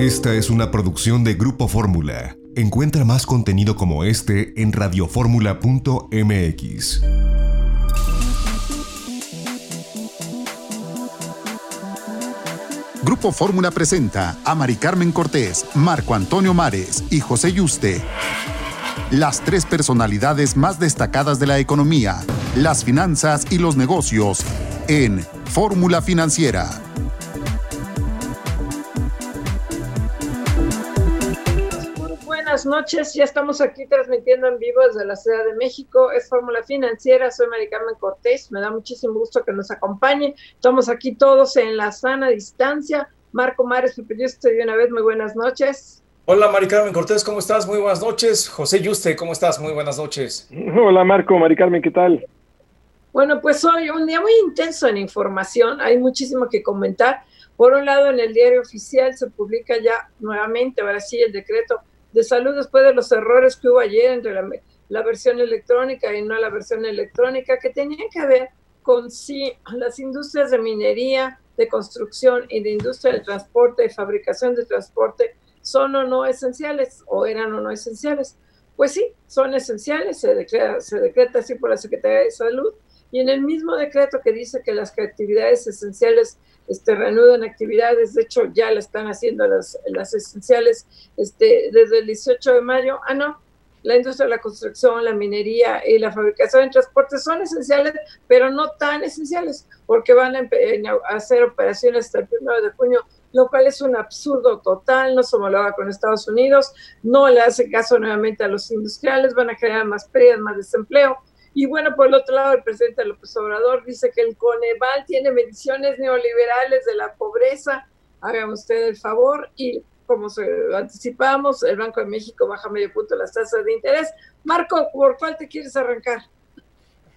Esta es una producción de Grupo Fórmula. Encuentra más contenido como este en radioformula.mx. Grupo Fórmula presenta a Mari Carmen Cortés, Marco Antonio Mares y José Yuste. Las tres personalidades más destacadas de la economía, las finanzas y los negocios en Fórmula Financiera. Buenas noches, ya estamos aquí transmitiendo en vivo desde la Ciudad de México, es Fórmula Financiera, soy Mari Carmen Cortés, me da muchísimo gusto que nos acompañe, estamos aquí todos en la sana distancia, Marco Mares, me pidió usted de una vez, muy buenas noches. Hola Mari Carmen Cortés, ¿cómo estás? Muy buenas noches. José Yuste, ¿cómo estás? Muy buenas noches. Hola Marco, Mari Carmen, ¿qué tal? Bueno, pues hoy un día muy intenso en información, hay muchísimo que comentar. Por un lado, en el diario oficial se publica ya nuevamente, ahora sí, el decreto de salud después de los errores que hubo ayer entre la, versión electrónica y no la versión electrónica, que tenían que ver con si las industrias de minería, de construcción y de industria de transporte, de fabricación de transporte, son o no esenciales, o eran o no esenciales. Pues sí, son esenciales, se decreta, se decreta así por la Secretaría de Salud, y en el mismo decreto que dice que las actividades esenciales este, reanudan actividades, de hecho ya la están haciendo las, las esenciales este, desde el 18 de mayo, ah no, la industria de la construcción, la minería y la fabricación de transporte son esenciales, pero no tan esenciales, porque van a, hacer operaciones hasta el 1 de junio, lo cual es un absurdo total, no se homologa con Estados Unidos, no le hace caso nuevamente a los industriales, van a generar más pérdidas, más desempleo, y bueno, por el otro lado, el presidente López Obrador dice que el Coneval tiene mediciones neoliberales de la pobreza. Hagan usted el favor y como se anticipamos, el Banco de México baja medio punto las tasas de interés. Marco, ¿por cuál te quieres arrancar?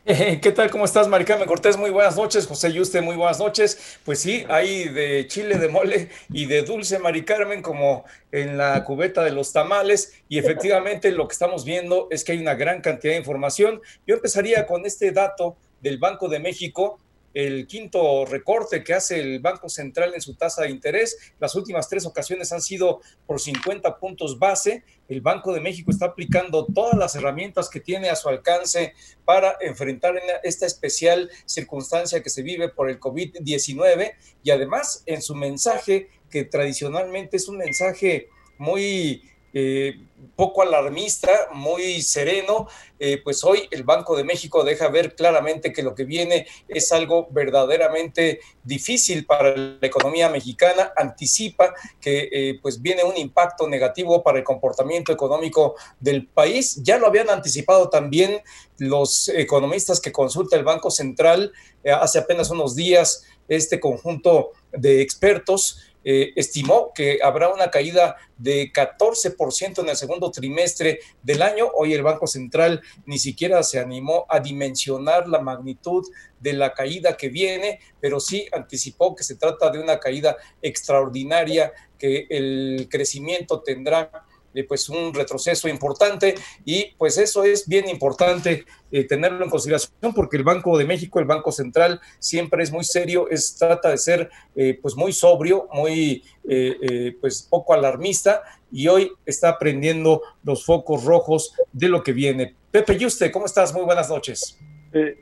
¿Qué tal? ¿Cómo estás, Maricarmen Cortés? Muy buenas noches. José Yuste, muy buenas noches. Pues sí, hay de chile de mole y de dulce, Mari Carmen, como en la cubeta de los tamales. Y efectivamente lo que estamos viendo es que hay una gran cantidad de información. Yo empezaría con este dato del Banco de México el quinto recorte que hace el Banco Central en su tasa de interés. Las últimas tres ocasiones han sido por 50 puntos base. El Banco de México está aplicando todas las herramientas que tiene a su alcance para enfrentar esta especial circunstancia que se vive por el COVID-19 y además en su mensaje, que tradicionalmente es un mensaje muy eh, poco alarmista, muy sereno, eh, pues hoy el Banco de México deja ver claramente que lo que viene es algo verdaderamente difícil para la economía mexicana, anticipa que eh, pues viene un impacto negativo para el comportamiento económico del país. Ya lo habían anticipado también los economistas que consulta el Banco Central hace apenas unos días, este conjunto de expertos eh, estimó que habrá una caída de 14% en el segundo trimestre del año. Hoy el Banco Central ni siquiera se animó a dimensionar la magnitud de la caída que viene, pero sí anticipó que se trata de una caída extraordinaria, que el crecimiento tendrá pues un retroceso importante y pues eso es bien importante eh, tenerlo en consideración porque el Banco de México, el Banco Central siempre es muy serio, es trata de ser eh, pues muy sobrio, muy eh, pues poco alarmista y hoy está prendiendo los focos rojos de lo que viene. Pepe Yuste, ¿cómo estás? Muy buenas noches.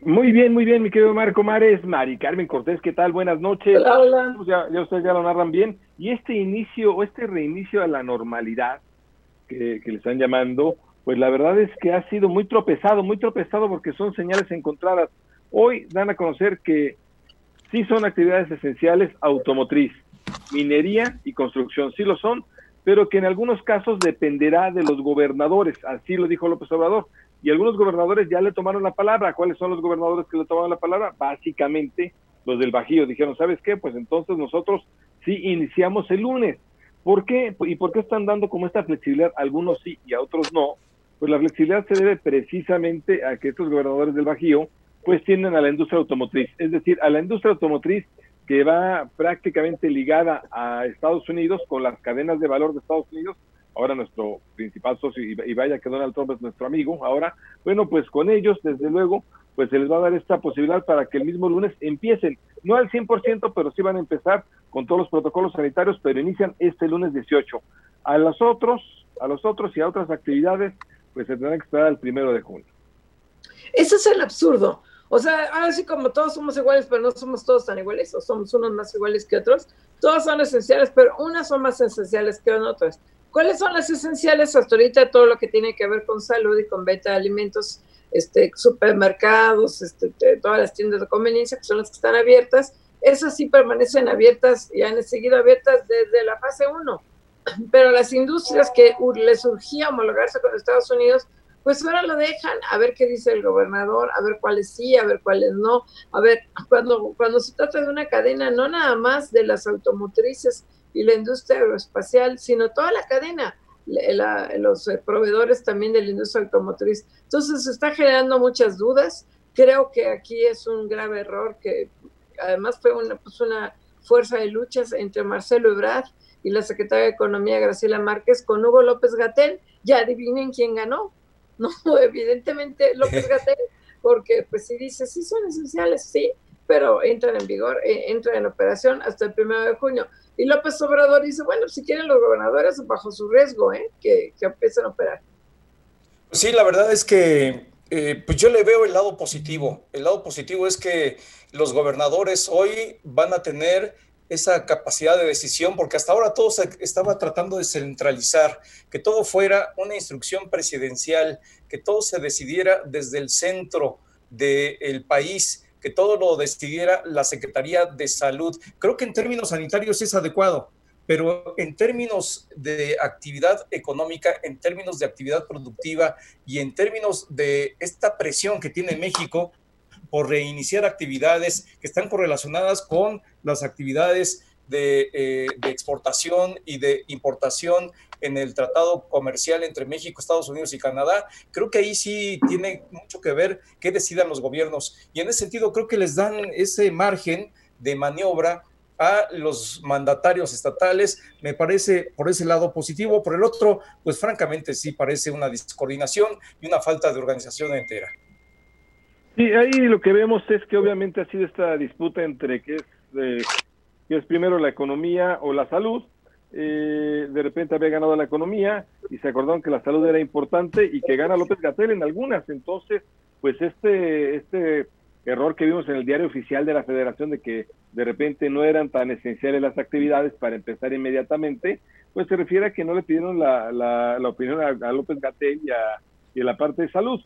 muy bien, muy bien, mi querido Marco Mares, Mari Carmen Cortés, ¿qué tal? Buenas noches. Hola, hola. Pues ya, ya ustedes ya lo narran bien. Y este inicio, o este reinicio a la normalidad, que, le están llamando, pues la verdad es que ha sido muy tropezado, muy tropezado porque son señales encontradas. Hoy dan a conocer que sí son actividades esenciales automotriz, minería y construcción, sí lo son, pero que en algunos casos dependerá de los gobernadores, así lo dijo López Obrador. Y algunos gobernadores ya le tomaron la palabra. ¿Cuáles son los gobernadores que le tomaron la palabra? Básicamente los del Bajío dijeron, ¿sabes qué? Pues entonces nosotros sí iniciamos el lunes. ¿Por qué? ¿Y por qué están dando como esta flexibilidad? Algunos sí y a otros no. Pues la flexibilidad se debe precisamente a que estos gobernadores del Bajío pues tienden a la industria automotriz, es decir, a la industria automotriz que va prácticamente ligada a Estados Unidos con las cadenas de valor de Estados Unidos ahora nuestro principal socio, y vaya que Donald Trump es nuestro amigo, ahora, bueno, pues con ellos, desde luego, pues se les va a dar esta posibilidad para que el mismo lunes empiecen, no al 100%, pero sí van a empezar con todos los protocolos sanitarios, pero inician este lunes 18. A los otros, a los otros y a otras actividades, pues se tendrán que esperar al primero de junio. Ese es el absurdo. O sea, así como todos somos iguales, pero no somos todos tan iguales, o somos unos más iguales que otros, todos son esenciales, pero unas son más esenciales que otras. ¿Cuáles son las esenciales hasta ahorita? Todo lo que tiene que ver con salud y con venta de alimentos este, supermercados, este, todas las tiendas de conveniencia, que son las que están abiertas, esas sí permanecen abiertas y han seguido abiertas desde la fase 1. Pero las industrias que les surgía homologarse con Estados Unidos, pues ahora lo dejan, a ver qué dice el gobernador, a ver cuáles sí, a ver cuáles no, a ver, cuando, cuando se trata de una cadena, no nada más de las automotrices y la industria aeroespacial, sino toda la cadena, los eh, proveedores también de la industria automotriz. Entonces, se está generando muchas dudas. Creo que aquí es un grave error que además fue una, pues una fuerza de luchas entre Marcelo Ebrard y la secretaria de Economía Graciela Márquez con Hugo López Gatel. Ya adivinen quién ganó. No, evidentemente López Gatel, porque pues si dice, sí son esenciales, sí, pero entran en vigor, eh, entran en operación hasta el primero de junio. Y López Obrador dice, bueno, si quieren los gobernadores bajo su riesgo, ¿eh? que, que empiecen a operar. Sí, la verdad es que eh, pues yo le veo el lado positivo. El lado positivo es que los gobernadores hoy van a tener esa capacidad de decisión, porque hasta ahora todo se estaba tratando de centralizar, que todo fuera una instrucción presidencial, que todo se decidiera desde el centro del país que todo lo decidiera la Secretaría de Salud. Creo que en términos sanitarios es adecuado, pero en términos de actividad económica, en términos de actividad productiva y en términos de esta presión que tiene México por reiniciar actividades que están correlacionadas con las actividades de, eh, de exportación y de importación en el tratado comercial entre México, Estados Unidos y Canadá, creo que ahí sí tiene mucho que ver qué decidan los gobiernos. Y en ese sentido creo que les dan ese margen de maniobra a los mandatarios estatales, me parece por ese lado positivo, por el otro, pues francamente sí parece una descoordinación y una falta de organización entera. Sí, ahí lo que vemos es que obviamente ha sido esta disputa entre qué es, eh, qué es primero la economía o la salud, eh, de repente había ganado la economía y se acordaron que la salud era importante y que gana López Gatel en algunas. Entonces, pues este, este error que vimos en el diario oficial de la federación de que de repente no eran tan esenciales las actividades para empezar inmediatamente, pues se refiere a que no le pidieron la, la, opinión a, López Gatel y a, y a la parte de salud.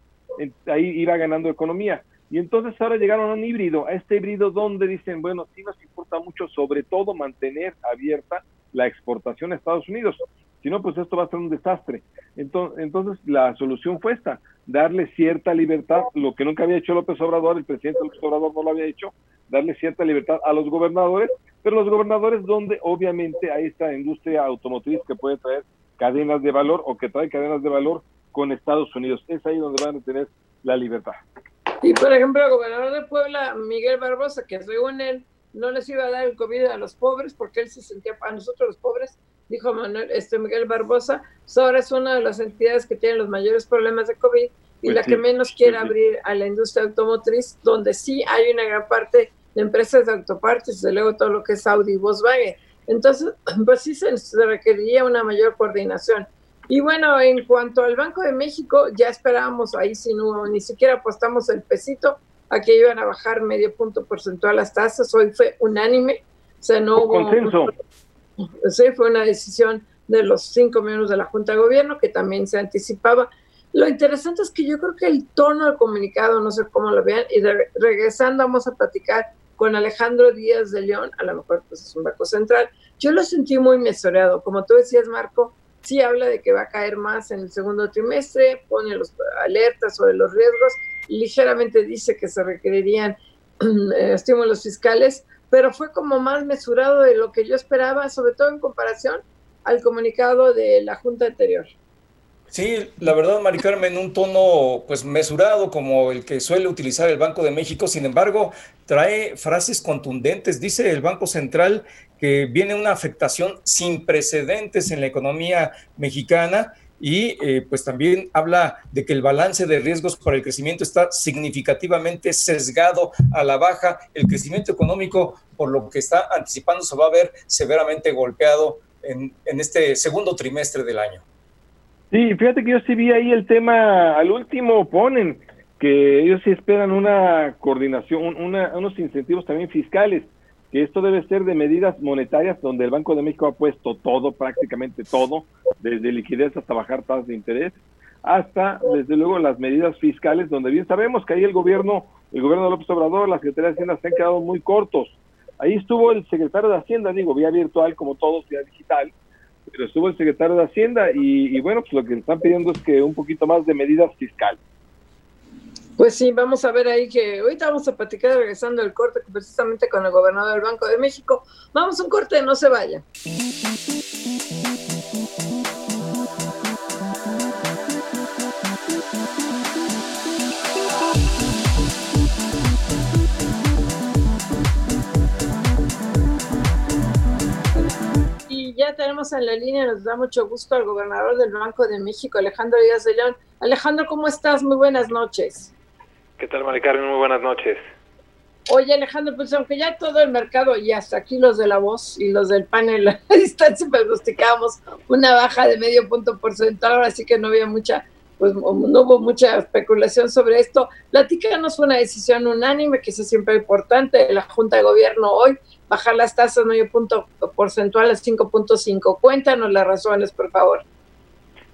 Ahí iba ganando economía. Y entonces ahora llegaron a un híbrido, a este híbrido donde dicen, bueno, sí nos importa mucho sobre todo mantener abierta la exportación a Estados Unidos. Si no, pues esto va a ser un desastre. Entonces, entonces, la solución fue esta, darle cierta libertad, lo que nunca había hecho López Obrador, el presidente López Obrador no lo había hecho, darle cierta libertad a los gobernadores, pero los gobernadores donde obviamente hay esta industria automotriz que puede traer cadenas de valor o que trae cadenas de valor con Estados Unidos. Es ahí donde van a tener la libertad. Y por ejemplo, el gobernador de Puebla, Miguel Barbosa, que según él no les iba a dar el COVID a los pobres porque él se sentía para nosotros los pobres, dijo Manuel, este Miguel Barbosa, pues ahora es una de las entidades que tienen los mayores problemas de COVID y pues la que menos quiere abrir a la industria automotriz, donde sí hay una gran parte de empresas de autopartes, desde luego todo lo que es Audi y Volkswagen. Entonces, pues sí se, se requeriría una mayor coordinación. Y bueno, en cuanto al Banco de México, ya esperábamos, ahí si no, ni siquiera apostamos el pesito, a que iban a bajar medio punto porcentual las tasas. Hoy fue unánime, o sea, no hubo... Consenso. Sí, fue una decisión de los cinco miembros de la Junta de Gobierno que también se anticipaba. Lo interesante es que yo creo que el tono del comunicado, no sé cómo lo vean, y regresando vamos a platicar con Alejandro Díaz de León, a lo mejor pues es un banco central, yo lo sentí muy mesoreado, como tú decías Marco, sí habla de que va a caer más en el segundo trimestre, pone los alertas sobre los riesgos, ligeramente dice que se requerirían eh, estímulos fiscales, pero fue como más mesurado de lo que yo esperaba, sobre todo en comparación al comunicado de la Junta anterior. Sí, la verdad, Mari Carmen, un tono pues mesurado como el que suele utilizar el Banco de México, sin embargo, trae frases contundentes. Dice el Banco Central que viene una afectación sin precedentes en la economía mexicana y eh, pues también habla de que el balance de riesgos para el crecimiento está significativamente sesgado a la baja. El crecimiento económico, por lo que está anticipando, se va a ver severamente golpeado en, en este segundo trimestre del año. Sí, fíjate que yo sí vi ahí el tema, al último ponen que ellos sí esperan una coordinación, unos incentivos también fiscales, que esto debe ser de medidas monetarias donde el Banco de México ha puesto todo, prácticamente todo, desde liquidez hasta bajar tasas de interés, hasta desde luego las medidas fiscales, donde bien sabemos que ahí el gobierno, el gobierno de López Obrador, la Secretaría de Hacienda se han quedado muy cortos. Ahí estuvo el secretario de Hacienda, digo, vía virtual como todos, vía digital, pero estuvo el secretario de Hacienda y, y bueno, pues lo que están pidiendo es que un poquito más de medidas fiscales. Pues sí, vamos a ver ahí que ahorita vamos a platicar regresando al corte precisamente con el gobernador del Banco de México. Vamos un corte, no se vaya. Y ya tenemos en la línea, nos da mucho gusto al gobernador del Banco de México, Alejandro Díaz de León. Alejandro, ¿cómo estás? Muy buenas noches. ¿Qué tal, Mari Carmen? Muy buenas noches. Oye, Alejandro, pues aunque ya todo el mercado y hasta aquí los de la voz y los del panel a distancia pronosticábamos una baja de medio punto porcentual, ahora sí que no había mucha, pues no hubo mucha especulación sobre esto. Platícanos una decisión unánime, que eso es siempre importante, de la Junta de Gobierno hoy, bajar las tasas medio punto porcentual a 5.5. Cuéntanos las razones, por favor.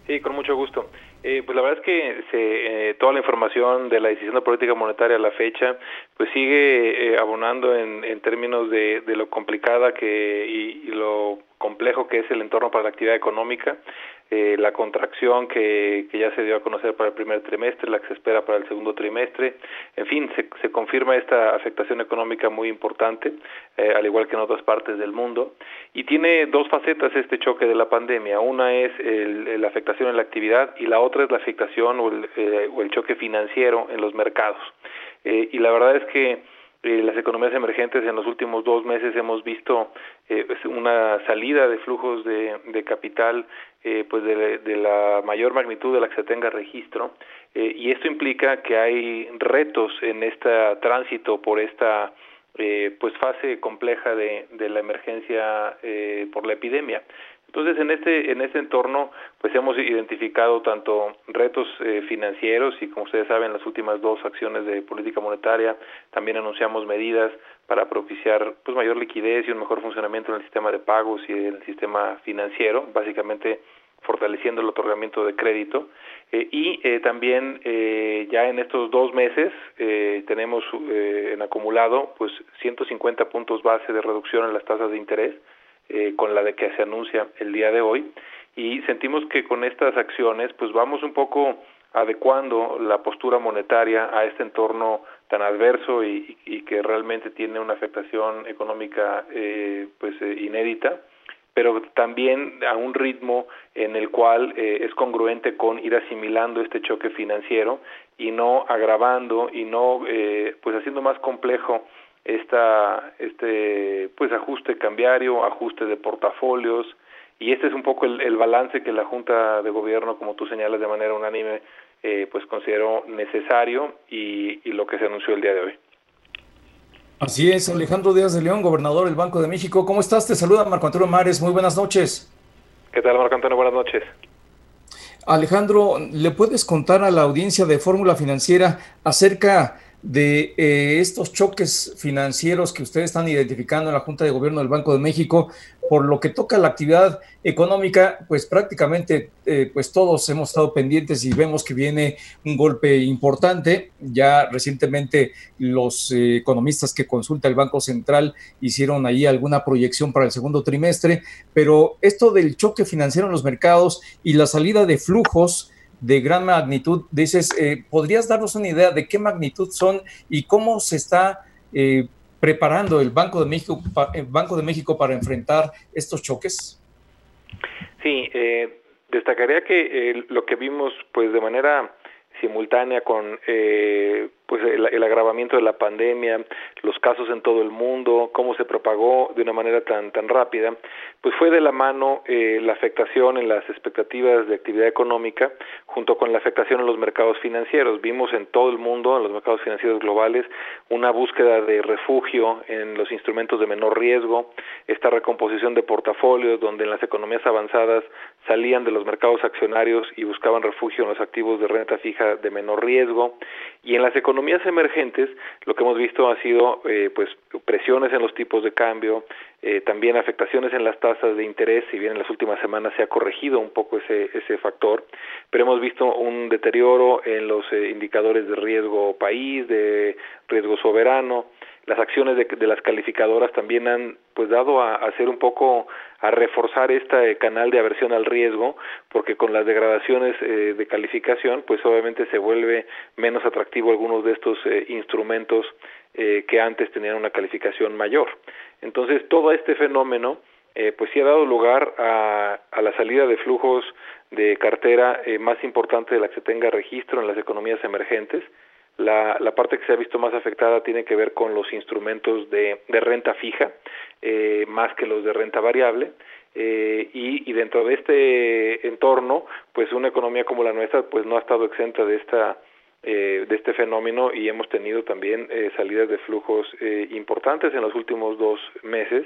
Sí, con mucho gusto. Eh, pues la verdad es que se, eh, toda la información de la decisión de política monetaria a la fecha, pues sigue eh, abonando en, términos de, de, lo complicada que y, lo complejo que es el entorno para la actividad económica, eh, la contracción que, que, ya se dio a conocer para el primer trimestre, la que se espera para el segundo trimestre, en fin, se, se confirma esta afectación económica muy importante, eh, al igual que en otras partes del mundo, y tiene dos facetas este choque de la pandemia, una es el, la afectación en la actividad y la otra es la afectación o el, eh, choque financiero en los mercados. Y la verdad es que eh, las economías emergentes en los últimos dos meses hemos visto eh, una salida de flujos de, de capital eh, pues de, de, la mayor magnitud de la que se tenga registro eh, y esto implica que hay retos en este tránsito por esta eh, pues fase compleja de, de la emergencia eh, por la epidemia. Entonces, en este, en este entorno, pues hemos identificado tanto retos eh, financieros y, como ustedes saben, las últimas dos acciones de política monetaria, también anunciamos medidas para propiciar pues mayor liquidez y un mejor funcionamiento en el sistema de pagos y el sistema financiero, básicamente fortaleciendo el otorgamiento de crédito. Eh, y eh, también eh, ya en estos dos meses eh, tenemos eh, en acumulado pues 150 puntos base de reducción en las tasas de interés eh, con la de que se anuncia el día de hoy. Y sentimos que con estas acciones pues vamos un poco adecuando la postura monetaria a este entorno tan adverso y, y que realmente tiene una afectación económica eh, pues eh, inédita pero también a un ritmo en el cual eh, es congruente con ir asimilando este choque financiero y no agravando y no eh, pues haciendo más complejo esta este pues ajuste cambiario, ajuste de portafolios y este es un poco el, el balance que la Junta de Gobierno, como tú señalas de manera unánime, eh, pues consideró necesario y, y lo que se anunció el día de hoy. Así es, Alejandro Díaz de León, gobernador del Banco de México. ¿Cómo estás? Te saluda Marco Antonio Mares. Muy buenas noches. ¿Qué tal, Marco Antonio? Buenas noches. Alejandro, ¿le puedes contar a la audiencia de Fórmula Financiera acerca de eh, estos choques financieros que ustedes están identificando en la Junta de Gobierno del Banco de México, por lo que toca la actividad económica, pues prácticamente eh, pues todos hemos estado pendientes y vemos que viene un golpe importante. Ya recientemente los eh, economistas que consulta el Banco Central hicieron ahí alguna proyección para el segundo trimestre, pero esto del choque financiero en los mercados y la salida de flujos, de gran magnitud. Dices, eh, ¿podrías darnos una idea de qué magnitud son y cómo se está eh, preparando el Banco de México, el Banco de México para enfrentar estos choques? Sí, eh, destacaría que lo que vimos, pues de manera simultánea con pues el, agravamiento de la pandemia, los casos en todo el mundo, cómo se propagó de una manera tan tan rápida, pues fue de la mano eh, la afectación en las expectativas de actividad económica junto con la afectación en los mercados financieros. Vimos en todo el mundo, en los mercados financieros globales, una búsqueda de refugio en los instrumentos de menor riesgo, esta recomposición de portafolios donde en las economías avanzadas salían de los mercados accionarios y buscaban refugio en los activos de renta fija de menor riesgo. Y en las economías emergentes lo que hemos visto ha sido eh, pues presiones en los tipos de cambio eh, también afectaciones en las tasas de interés si bien en las últimas semanas se ha corregido un poco ese ese factor. Pero hemos visto un deterioro en los eh, indicadores de riesgo país de riesgo soberano. Las acciones de, las calificadoras también han pues dado a, hacer un poco a reforzar este canal de aversión al riesgo porque con las degradaciones eh, de calificación pues obviamente se vuelve menos atractivo algunos de estos eh, instrumentos eh, que antes tenían una calificación mayor. Entonces todo este fenómeno pues sí ha dado lugar a, a la salida de flujos de cartera más importante de la que se tenga registro en las economías emergentes la, la, parte que se ha visto más afectada tiene que ver con los instrumentos de, de renta fija, eh, más que los de renta variable. Eh, y, y, dentro de este entorno, pues una economía como la nuestra, pues no ha estado exenta de esta eh, de este fenómeno y hemos tenido también eh, salidas de flujos eh, importantes en los últimos dos meses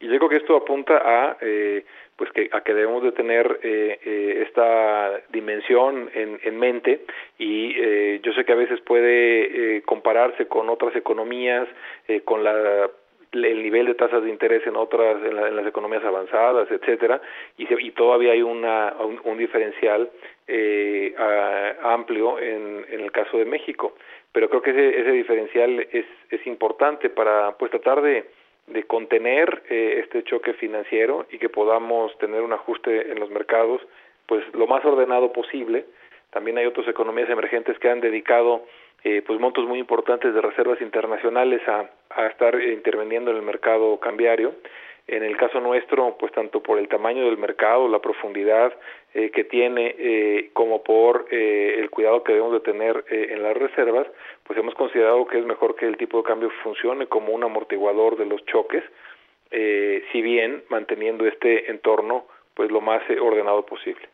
y yo creo que esto apunta a eh, pues que a que debemos de tener eh, eh, esta dimensión en, en mente y eh, yo sé que a veces puede eh, compararse con otras economías eh, con la el nivel de tasas de interés en otras en, la, en las economías avanzadas etcétera y, se, y todavía hay una un, diferencial eh, a, amplio en, en el caso de México. Pero creo que ese, ese diferencial es es importante para pues tratar de de contener eh, este choque financiero y que podamos tener un ajuste en los mercados pues lo más ordenado posible. También hay otras economías emergentes que han dedicado eh, pues montos muy importantes de reservas internacionales a, a estar interviniendo en el mercado cambiario en el caso nuestro, pues tanto por el tamaño del mercado, la profundidad eh, que tiene, eh, como por eh, el cuidado que debemos de tener eh, en las reservas, pues hemos considerado que es mejor que el tipo de cambio funcione como un amortiguador de los choques, eh, si bien manteniendo este entorno pues lo más eh, ordenado posible.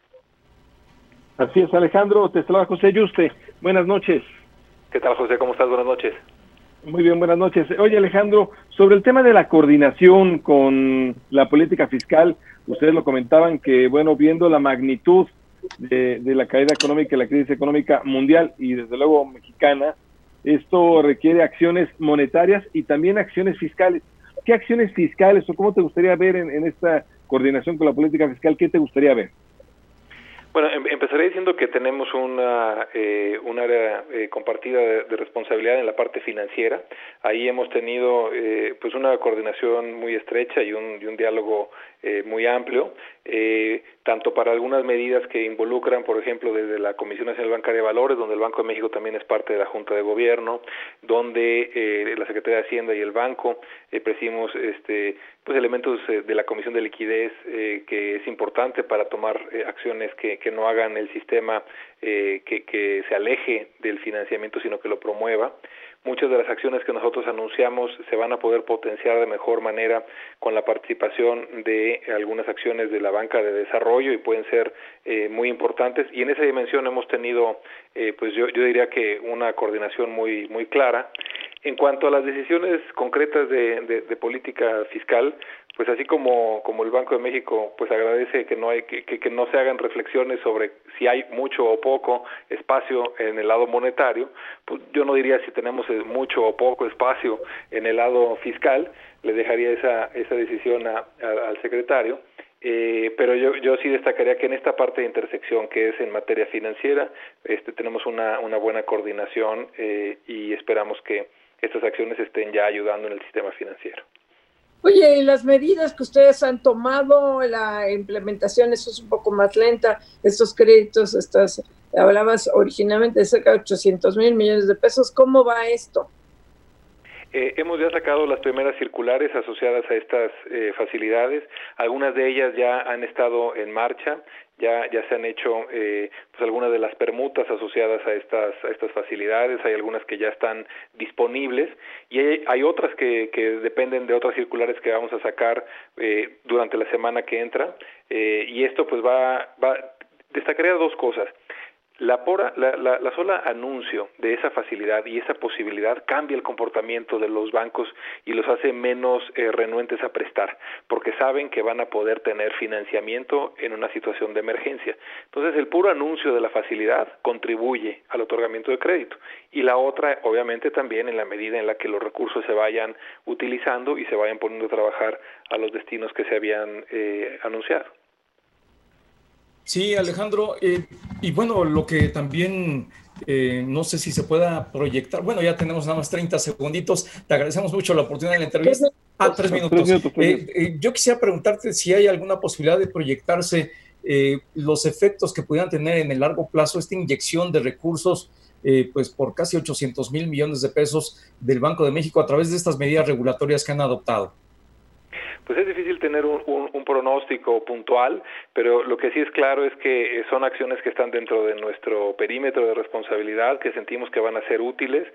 Así es, Alejandro, te saluda José Yuste. Buenas noches. ¿Qué tal, José? ¿Cómo estás? Buenas noches. Muy bien, buenas noches. Oye, Alejandro, sobre el tema de la coordinación con la política fiscal, ustedes lo comentaban que, bueno, viendo la magnitud de, la caída económica y la crisis económica mundial y desde luego mexicana, esto requiere acciones monetarias y también acciones fiscales. ¿Qué acciones fiscales o cómo te gustaría ver en, en esta coordinación con la política fiscal? ¿Qué te gustaría ver? Bueno, em empezaré diciendo que tenemos una eh, un área eh, compartida de, responsabilidad en la parte financiera. Ahí hemos tenido eh, pues una coordinación muy estrecha y un, y un diálogo eh, muy amplio, eh, tanto para algunas medidas que involucran, por ejemplo, desde la Comisión Nacional Bancaria de Valores, donde el Banco de México también es parte de la Junta de Gobierno, donde eh, la Secretaría de Hacienda y el Banco eh, este, pues elementos eh, de la Comisión de Liquidez eh, que es importante para tomar eh, acciones que, que no hagan el sistema que, que se aleje del financiamiento, sino que lo promueva muchas de las acciones que nosotros anunciamos se van a poder potenciar de mejor manera con la participación de algunas acciones de la banca de desarrollo y pueden ser eh, muy importantes. Y en esa dimensión hemos tenido eh, pues yo, yo diría que una coordinación muy muy clara. En cuanto a las decisiones concretas de, política fiscal pues así como como el Banco de México pues agradece que no hay que, que, que, no se hagan reflexiones sobre si hay mucho o poco espacio en el lado monetario pues yo no diría si tenemos mucho o poco espacio en el lado fiscal le dejaría esa esa decisión a, al secretario eh, pero yo, yo sí destacaría que en esta parte de intersección que es en materia financiera este tenemos una una buena coordinación eh, y esperamos que estas acciones estén ya ayudando en el sistema financiero. Oye, y las medidas que ustedes han tomado, la implementación, eso es un poco más lenta, estos créditos, estas, hablabas originalmente de cerca de 800 mil millones de pesos, ¿cómo va esto? Eh, hemos ya sacado las primeras circulares asociadas a estas eh, facilidades. Algunas de ellas ya han estado en marcha ya ya se han hecho eh, pues algunas de las permutas asociadas a estas a estas facilidades hay algunas que ya están disponibles y hay, otras que, que dependen de otras circulares que vamos a sacar eh, durante la semana que entra eh, y esto pues va va destacaría dos cosas la, la, la, sola anuncio de esa facilidad y esa posibilidad cambia el comportamiento de los bancos y los hace menos eh, renuentes a prestar, porque saben que van a poder tener financiamiento en una situación de emergencia. Entonces, el puro anuncio de la facilidad contribuye al otorgamiento de crédito. Y la otra, obviamente, también en la medida en la que los recursos se vayan utilizando y se vayan poniendo a trabajar a los destinos que se habían eh, anunciado. Sí, Alejandro. Eh, y bueno, lo que también eh, no sé si se pueda proyectar. Bueno, ya tenemos nada más 30 segunditos. Te agradecemos mucho la oportunidad de la entrevista. Ah, tres minutos. Eh, yo quisiera preguntarte si hay alguna posibilidad de proyectarse los efectos que pudieran tener en el largo plazo esta inyección de recursos, pues por casi 800 mil millones de pesos del Banco de México a través de estas medidas regulatorias que han adoptado pues es difícil tener un, pronóstico puntual, pero lo que sí es claro es que son acciones que están dentro de nuestro perímetro de responsabilidad, que sentimos que van a ser útiles.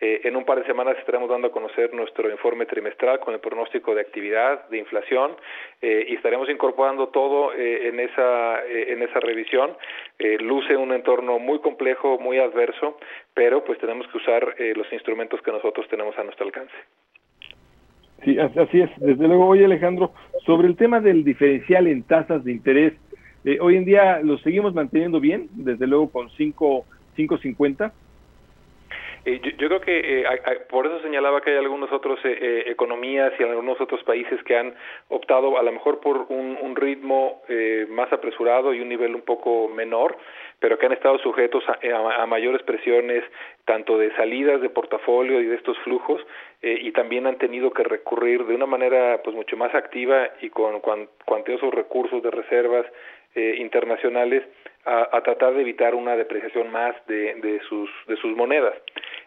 Eh, en un par de semanas estaremos dando a conocer nuestro informe trimestral con el pronóstico de actividad, de inflación, eh, y estaremos incorporando todo eh, en, esa, en esa revisión. luce un entorno muy complejo, muy adverso, pero pues tenemos que usar los instrumentos que nosotros tenemos a nuestro alcance. Sí, así es. Desde luego, oye Alejandro, sobre el tema del diferencial en tasas de interés, eh, hoy en día lo seguimos manteniendo bien, desde luego con 5.50. Eh, yo, creo que eh, por eso señalaba que hay algunas otras eh, economías y algunos otros países que han optado a lo mejor por un, un ritmo más apresurado y un nivel un poco menor, pero que han estado sujetos a, mayores presiones tanto de salidas de portafolio y de estos flujos y también han tenido que recurrir de una manera pues mucho más activa y con cuantiosos recursos de reservas internacionales a, tratar de evitar una depreciación más de, de, sus, de sus monedas.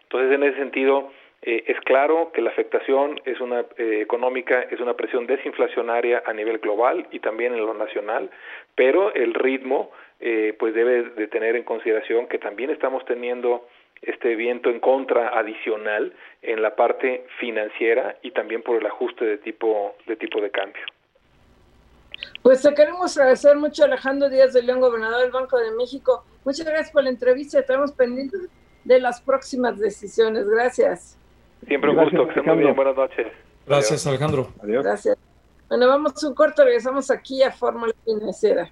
Entonces, en ese sentido, eh, es claro que la afectación es una eh, económica, es una presión desinflacionaria a nivel global y también en lo nacional, pero el ritmo eh, pues debe de tener en consideración que también estamos teniendo este viento en contra adicional en la parte financiera y también por el ajuste de tipo de tipo de cambio. Pues te queremos agradecer mucho Alejandro Díaz de León, gobernador del Banco de México. Muchas gracias por la entrevista. Estamos pendientes de las próximas decisiones. Gracias. Siempre un gusto. Que muy bien. Buenas noches. Gracias, Alejandro. Adiós. Gracias. Bueno, vamos un corto. Regresamos aquí a Fórmula Financiera.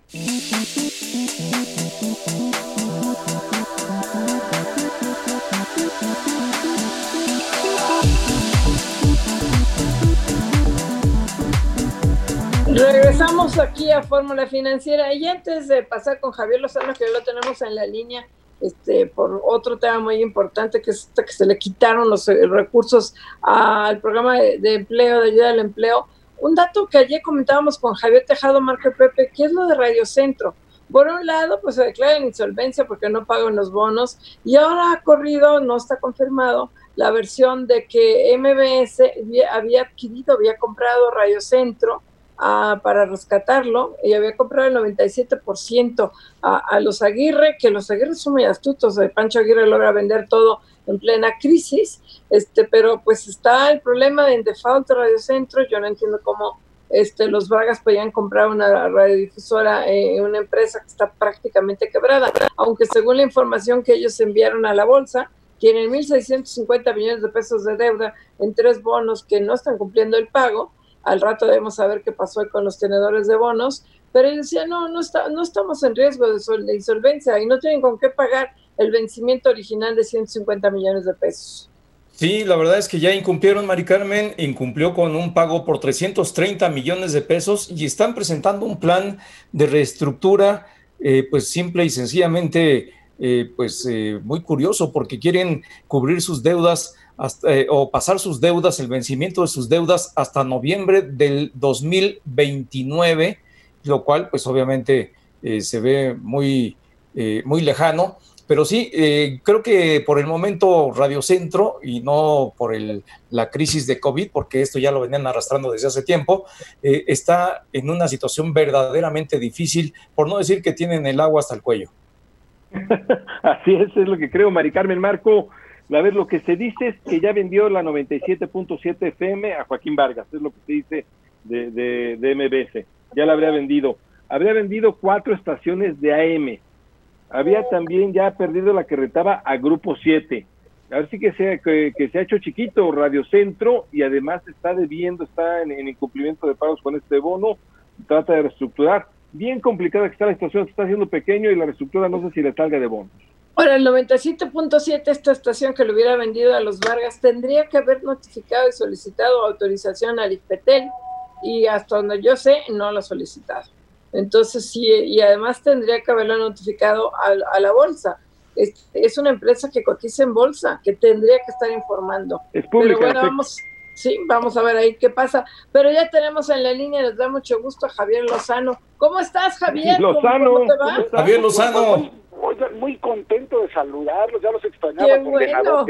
Regresamos aquí a Fórmula Financiera y antes de pasar con Javier Lozano, que lo tenemos en la línea, este, por otro tema muy importante, que es que se le quitaron los eh, recursos al programa de, empleo, de ayuda al empleo. Un dato que ayer comentábamos con Javier Tejado, Marco Pepe, que es lo de Radio Centro. Por un lado, pues se declara en insolvencia porque no pagan los bonos y ahora ha corrido, no está confirmado, la versión de que MBS había adquirido, había comprado Radio Centro para rescatarlo y había comprado el 97% a, a, los Aguirre, que los Aguirre son muy astutos, de Pancho Aguirre logra vender todo en plena crisis, este, pero pues está el problema de en default Radio Centro, yo no entiendo cómo este, los Vargas podían comprar una radiodifusora en una empresa que está prácticamente quebrada, aunque según la información que ellos enviaron a la bolsa, tienen 1.650 millones de pesos de deuda en tres bonos que no están cumpliendo el pago, al rato debemos saber qué pasó con los tenedores de bonos, pero él decía, no, no, está, no estamos en riesgo de, insolvencia y no tienen con qué pagar el vencimiento original de 150 millones de pesos. Sí, la verdad es que ya incumplieron, Mari Carmen, incumplió con un pago por 330 millones de pesos y están presentando un plan de reestructura, eh, pues simple y sencillamente, eh, pues eh, muy curioso, porque quieren cubrir sus deudas eh, o pasar sus deudas, el vencimiento de sus deudas hasta noviembre del 2029, lo cual pues obviamente eh, se ve muy, muy lejano. Pero sí, eh, creo que por el momento Radio Centro y no por el, la crisis de COVID, porque esto ya lo venían arrastrando desde hace tiempo, eh, está en una situación verdaderamente difícil, por no decir que tienen el agua hasta el cuello. Así es, es lo que creo, Mari Carmen Marco. A ver, lo que se dice es que ya vendió la 97.7 FM a Joaquín Vargas, es lo que se dice de, de, de MBS. Ya la habría vendido. Habría vendido cuatro estaciones de AM. Había también ya perdido la que retaba a Grupo 7. A ver si que, sea, que, se ha hecho chiquito Radio Centro y además está debiendo, está en, en incumplimiento de pagos con este bono. Trata de reestructurar. Bien complicada que está la situación, se está haciendo pequeño y la reestructura no sé si le salga de bonos. Ahora, el 97.7, esta estación que le hubiera vendido a los Vargas, tendría que haber notificado y solicitado autorización al IPETEL y hasta donde yo sé, no lo ha solicitado. Entonces, sí, y además tendría que haberlo notificado a, la bolsa. Es, una empresa que cotiza en bolsa, que tendría que estar informando. Es pública. Pero bueno, vamos, sí, vamos a ver ahí qué pasa. Pero ya tenemos en la línea, nos da mucho gusto a Javier Lozano. ¿Cómo estás, Javier? Lozano. ¿Cómo, te va? Javier Lozano muy contento de saludarlos, ya los extrañaba Qué bueno.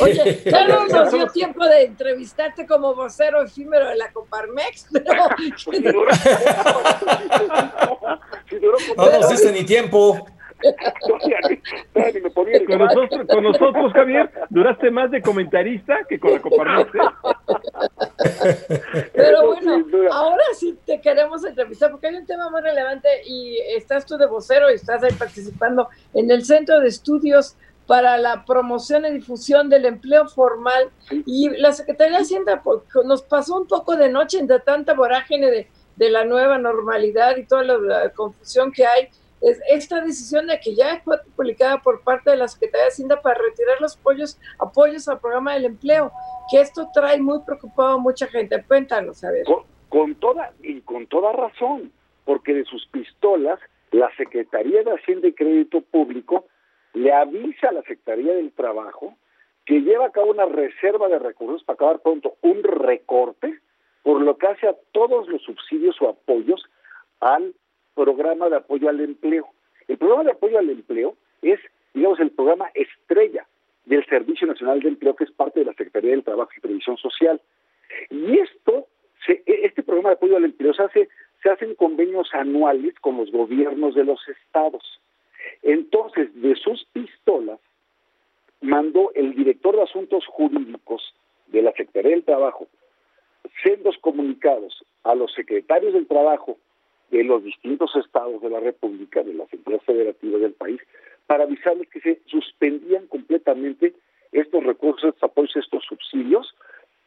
Oye, ya no nos dio tiempo de entrevistarte como vocero efímero de la Coparmex, pero... no nos diste ni tiempo. con, nosotros, con nosotros, Javier, duraste más de comentarista que con la Coparmex. ¿eh? Pero bueno, ahora sí te queremos entrevistar porque hay un tema muy relevante y estás tú de vocero y estás ahí participando en el Centro de Estudios para la promoción y difusión del empleo formal y la Secretaría de Hacienda pues, nos pasó un poco de noche entre tanta vorágine de, de la nueva normalidad y toda la confusión que hay esta decisión de que ya fue publicada por parte de la Secretaría de Hacienda para retirar los apoyos, apoyos al programa del empleo, que esto trae muy preocupado a mucha gente. Cuéntanos, a ver. Con, toda, y con toda razón, porque de sus pistolas, la Secretaría de Hacienda y Crédito Público le avisa a la Secretaría del Trabajo que lleva a cabo una reserva de recursos para acabar pronto un recorte, por lo que hace a todos los subsidios o apoyos al programa de apoyo al empleo. El programa de apoyo al empleo es, digamos, el programa estrella del Servicio Nacional de Empleo, que es parte de la Secretaría del Trabajo y Previsión Social. Y esto, e, este programa de apoyo al empleo se hace, se hacen convenios anuales con los gobiernos de los estados. Entonces, de sus pistolas, mandó el director de Asuntos Jurídicos de la Secretaría del Trabajo sendos comunicados a los secretarios del Trabajo de los distintos estados de la República, de las entidades federativas del país, para avisarles que se suspendían completamente estos recursos, estos apoyos, estos subsidios,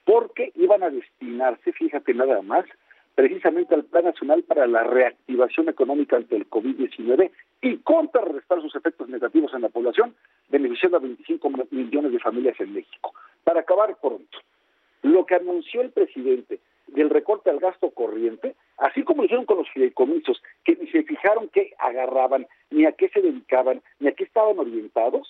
porque iban a destinarse, fíjate nada más, precisamente al Plan Nacional para la Reactivación Económica ante el COVID-19 y contrarrestar sus efectos negativos en la población, beneficiando a 25 millones de familias en México. Para acabar pronto, lo que anunció el presidente del recorte al gasto corriente, así como lo hicieron con los fideicomisos, que ni se fijaron qué agarraban, ni a qué se dedicaban, ni a qué estaban orientados,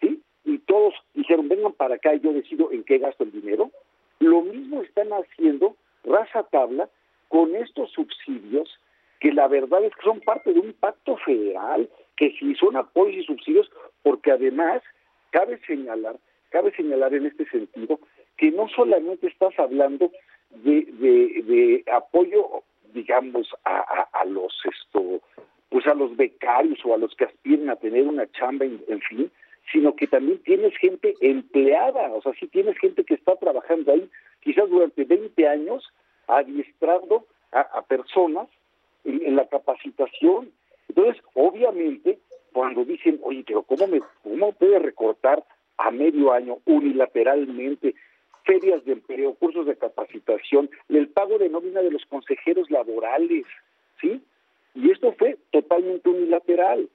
¿sí? Y todos dijeron, vengan para acá y yo decido en qué gasto el dinero. Lo mismo están haciendo raza tabla con estos subsidios que la verdad es que son parte de un pacto federal, que si son apoyos y subsidios, porque además cabe señalar, cabe señalar en este sentido que no solamente estás hablando de, de, apoyo, digamos, a, a, los esto, pues a los becarios o a los que aspiran a tener una chamba, en, fin, sino que también tienes gente empleada, o sea, si tienes gente que está trabajando ahí, quizás durante 20 años, adiestrando a, personas en, en, la capacitación. Entonces, obviamente, cuando dicen, oye, pero ¿cómo, me, cómo puede recortar a medio año unilateralmente ferias de empleo, cursos de capacitación, el pago de nómina de los consejeros laborales, ¿sí? Y esto fue totalmente unilateral.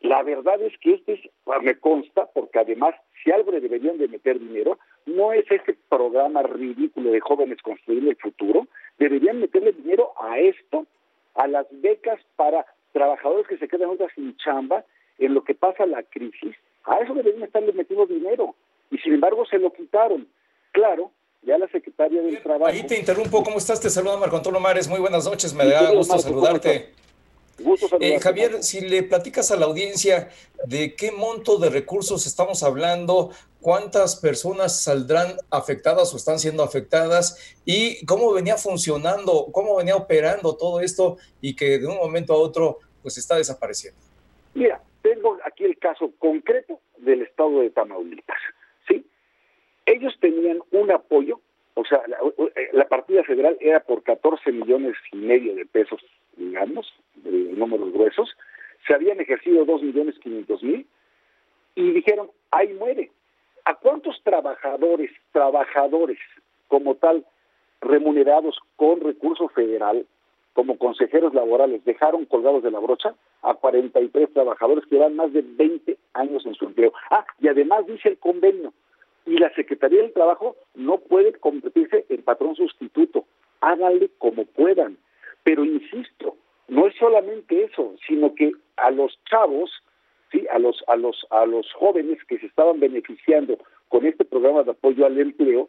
La verdad es que este es, me consta, porque además, si algo le deberían de meter dinero, no es ese programa ridículo de jóvenes construyendo el futuro, deberían meterle dinero a esto, a las becas para trabajadores que se quedan otras sin chamba, en lo que pasa la crisis, a eso deberían estarle metiendo dinero. Y sin embargo se lo quitaron. Claro, ya la secretaria del Trabajo. Ahí te interrumpo, ¿cómo estás? Te saluda Marco Antonio Mares, muy buenas noches, me da gusto saludarte. Eh, Javier, si le platicas a la audiencia de qué monto de recursos estamos hablando, cuántas personas saldrán afectadas o están siendo afectadas y cómo venía funcionando, cómo venía operando todo esto y que de un momento a otro pues está desapareciendo. Mira, tengo aquí el caso concreto del estado de Tamaulipas. ¿sí? Ellos tenían un apoyo, o sea, la, partida federal era por 14 millones y medio de pesos, digamos, de números gruesos, se habían ejercido 2 millones 500 mil y dijeron, ahí muere, ¿A cuántos trabajadores, trabajadores como tal, remunerados con recurso federal, como consejeros laborales, dejaron colgados de la brocha? A 43 trabajadores que llevan más de 20 años en su empleo. Ah, y además dice el convenio, y la Secretaría del Trabajo no puede convertirse en patrón sustituto. Háganle como puedan. Pero insisto, no es solamente eso, sino que a los chavos ¿sí? a los a los a los jóvenes que se estaban beneficiando con este programa de apoyo al empleo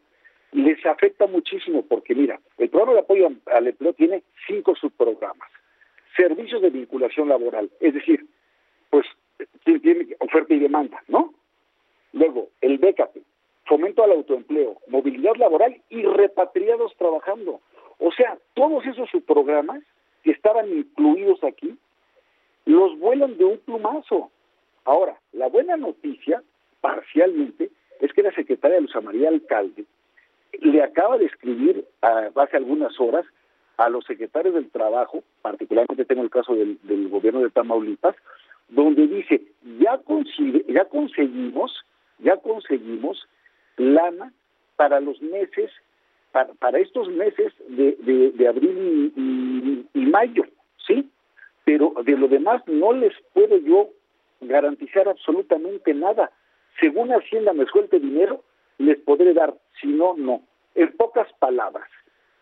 les afecta muchísimo porque mira el programa de apoyo al empleo tiene cinco subprogramas servicios de vinculación laboral es decir pues tiene oferta y demanda no luego el BKP fomento al autoempleo movilidad laboral y repatriados trabajando. O sea todos esos subprogramas que estaban incluidos aquí los vuelan de un plumazo. Ahora, la buena noticia, parcialmente, es que la secretaria Luz María Alcalde le acaba de escribir hace algunas horas a los secretarios del trabajo, particularmente tengo el caso del, gobierno de Tamaulipas, donde dice, ya, ya conseguimos, ya conseguimos lana para los meses, para, estos meses de, abril y, y, mayo, ¿sí? Pero de lo demás no les puedo yo garantizar absolutamente nada. Según Hacienda me suelte dinero, les podré dar, si no, no. En pocas palabras,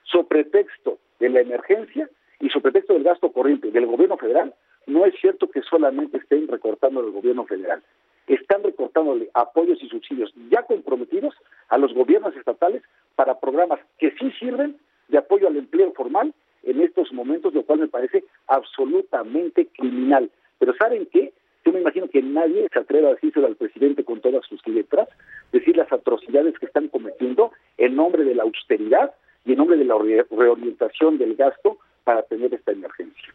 sobre pretexto de la emergencia y sobre pretexto del gasto corriente del gobierno federal, no es cierto que solamente estén recortando el gobierno federal. Están recortándole apoyos y subsidios ya comprometidos a los gobiernos estatales para programas que sí sirven de apoyo al empleo formal en estos momentos, lo cual me parece absolutamente criminal. Pero ¿saben qué? Yo me imagino que nadie se atreva a decírselo al presidente con todas sus letras, decir las atrocidades que están cometiendo en nombre de la austeridad y en nombre de la reorientación del gasto para tener esta emergencia.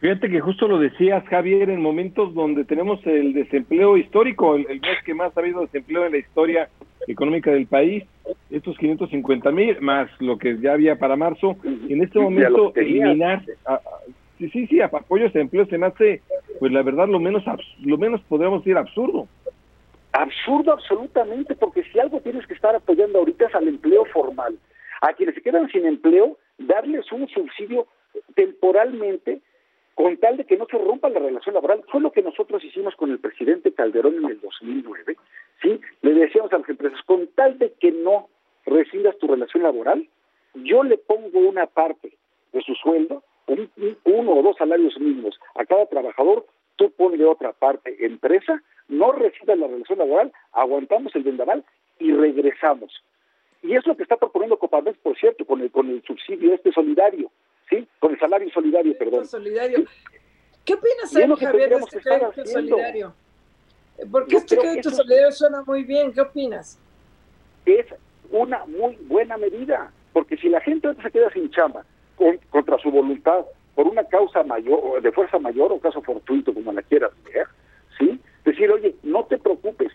Fíjate que justo lo decías, Javier, en momentos donde tenemos el desempleo histórico, el, mes que más ha habido desempleo en la historia económica del país, estos 550 mil, más lo que ya había para marzo, en este momento eliminar, sí, sí, sí, apoyos de empleo se me hace, pues la verdad, lo menos, lo menos podríamos decir absurdo. Absurdo absolutamente, porque si algo tienes que estar apoyando ahorita es al empleo formal. A quienes se quedan sin empleo, darles un subsidio temporalmente con tal de que no se rompa la relación laboral. Fue lo que nosotros hicimos con el presidente Calderón en el 2009. ¿sí? Le decíamos a las empresas, con tal de que no rescindas tu relación laboral, yo le pongo una parte de su sueldo uno o dos salarios mínimos a cada trabajador, tú pones otra parte empresa, no recibas la relación laboral, aguantamos el vendaval y regresamos. Y es lo que está proponiendo Coparmex, por cierto, con el, con el subsidio este solidario, ¿sí? Con el salario solidario, perdón. Solidario. ¿Qué opinas, Javier, de este crédito solidario? Porque este crédito solidario suena muy bien, ¿qué opinas? Es una muy buena medida, porque si la gente se queda sin chamba, contra su voluntad por una causa mayor, de fuerza mayor o caso fortuito, como la quieras ver, ¿sí? Decir, oye, no te preocupes,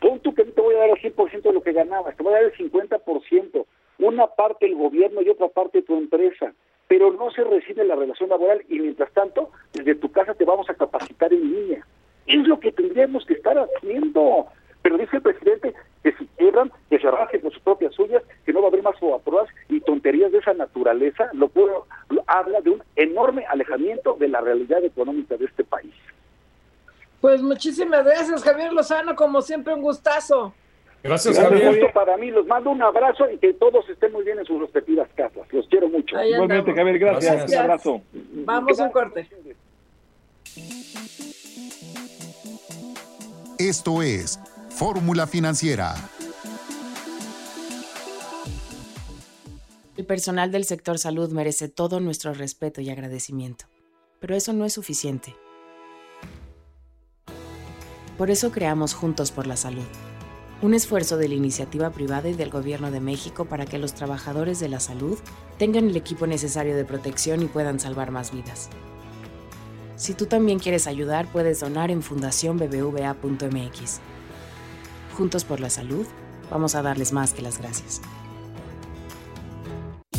pon tú que no te voy a dar el 100% de lo que ganabas, te voy a dar el 50%, una parte el gobierno y otra parte tu empresa, pero no se recibe la relación laboral y mientras tanto, desde tu casa te vamos a capacitar en línea. Es lo que tendríamos que estar haciendo. Pero dice el presidente que si quieran, que se rajen con sus propias suyas, que no va a haber más pruebas y tonterías de esa naturaleza, lo, puedo, habla de un enorme alejamiento de la realidad económica de este país. Pues muchísimas gracias, Javier Lozano, como siempre un gustazo. Gracias, Javier. para mí, los mando un abrazo y que todos estén muy bien en sus respectivas casas. Los quiero mucho. Igualmente, Javier, gracias. Un abrazo. Vamos a un corte. Esto es Fórmula Financiera. El personal del sector salud merece todo nuestro respeto y agradecimiento. Pero eso no es suficiente. Por eso creamos Juntos por la Salud, un esfuerzo de la iniciativa privada y del Gobierno de México para que los trabajadores de la salud tengan el equipo necesario de protección y puedan salvar más vidas. Si tú también quieres ayudar, puedes donar en fundacionbbva.mx. Juntos por la Salud, vamos a darles más que las gracias.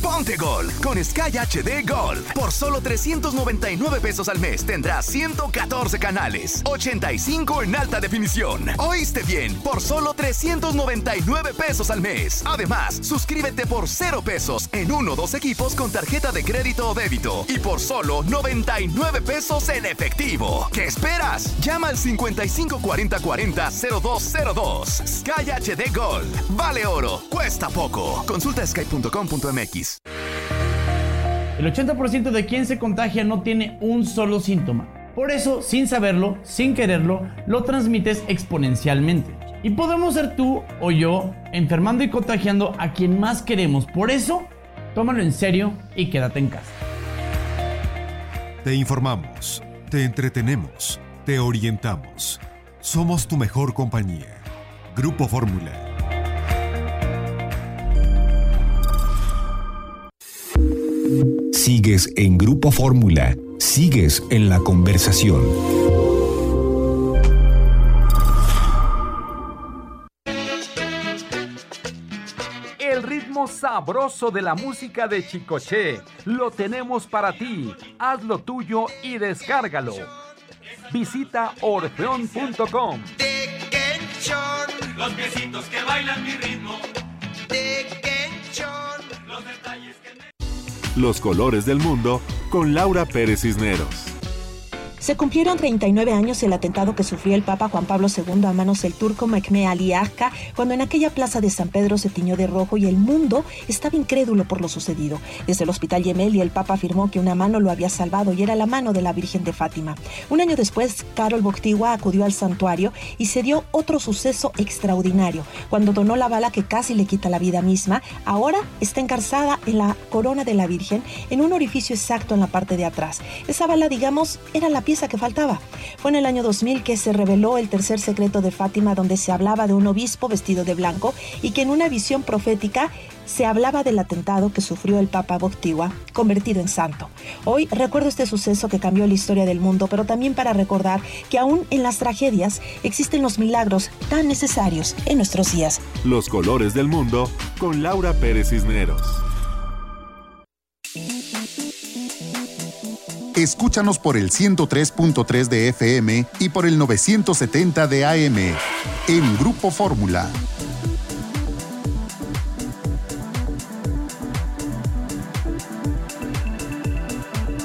Ponte Gol con Sky HD Gold. Por solo 399 pesos al mes tendrás 114 canales, 85 en alta definición. ¿Oíste bien? Por solo 399 pesos al mes. Además, suscríbete por 0 pesos en uno o dos equipos con tarjeta de crédito o débito y por solo 99 pesos en efectivo. ¿Qué esperas? Llama al 554040 Sky HD Gold. Vale oro, cuesta poco. Consulta sky.com.mx. El 80% de quien se contagia no tiene un solo síntoma. Por eso, sin saberlo, sin quererlo, lo transmites exponencialmente. Y podemos ser tú o yo enfermando y contagiando a quien más queremos. Por eso, tómalo en serio y quédate en casa. Te informamos, te entretenemos, te orientamos. Somos tu mejor compañía. Grupo Fórmula. Sigues en Grupo Fórmula. Sigues en la conversación. El ritmo sabroso de la música de Chicoche lo tenemos para ti. Hazlo tuyo y descárgalo. Visita orfeón.com. Los piecitos que bailan mi ritmo. Los colores del mundo con Laura Pérez Cisneros. Se cumplieron 39 años el atentado que sufrió el Papa Juan Pablo II a manos del turco Mehmet Ali Agca, cuando en aquella plaza de San Pedro se tiñó de rojo y el mundo estaba incrédulo por lo sucedido. Desde el hospital Gemelli el Papa afirmó que una mano lo había salvado y era la mano de la Virgen de Fátima. Un año después, Carol Boctigua acudió al santuario y se dio otro suceso extraordinario. Cuando donó la bala que casi le quita la vida misma, ahora está engarzada en la corona de la Virgen en un orificio exacto en la parte de atrás. Esa bala, digamos, era la pieza que faltaba. Fue en el año 2000 que se reveló el tercer secreto de Fátima donde se hablaba de un obispo vestido de blanco y que en una visión profética se hablaba del atentado que sufrió el Papa Boctigua, convertido en santo. Hoy recuerdo este suceso que cambió la historia del mundo, pero también para recordar que aún en las tragedias existen los milagros tan necesarios en nuestros días. Los colores del mundo con Laura Pérez Cisneros. Escúchanos por el 103.3 de FM y por el 970 de AM en Grupo Fórmula.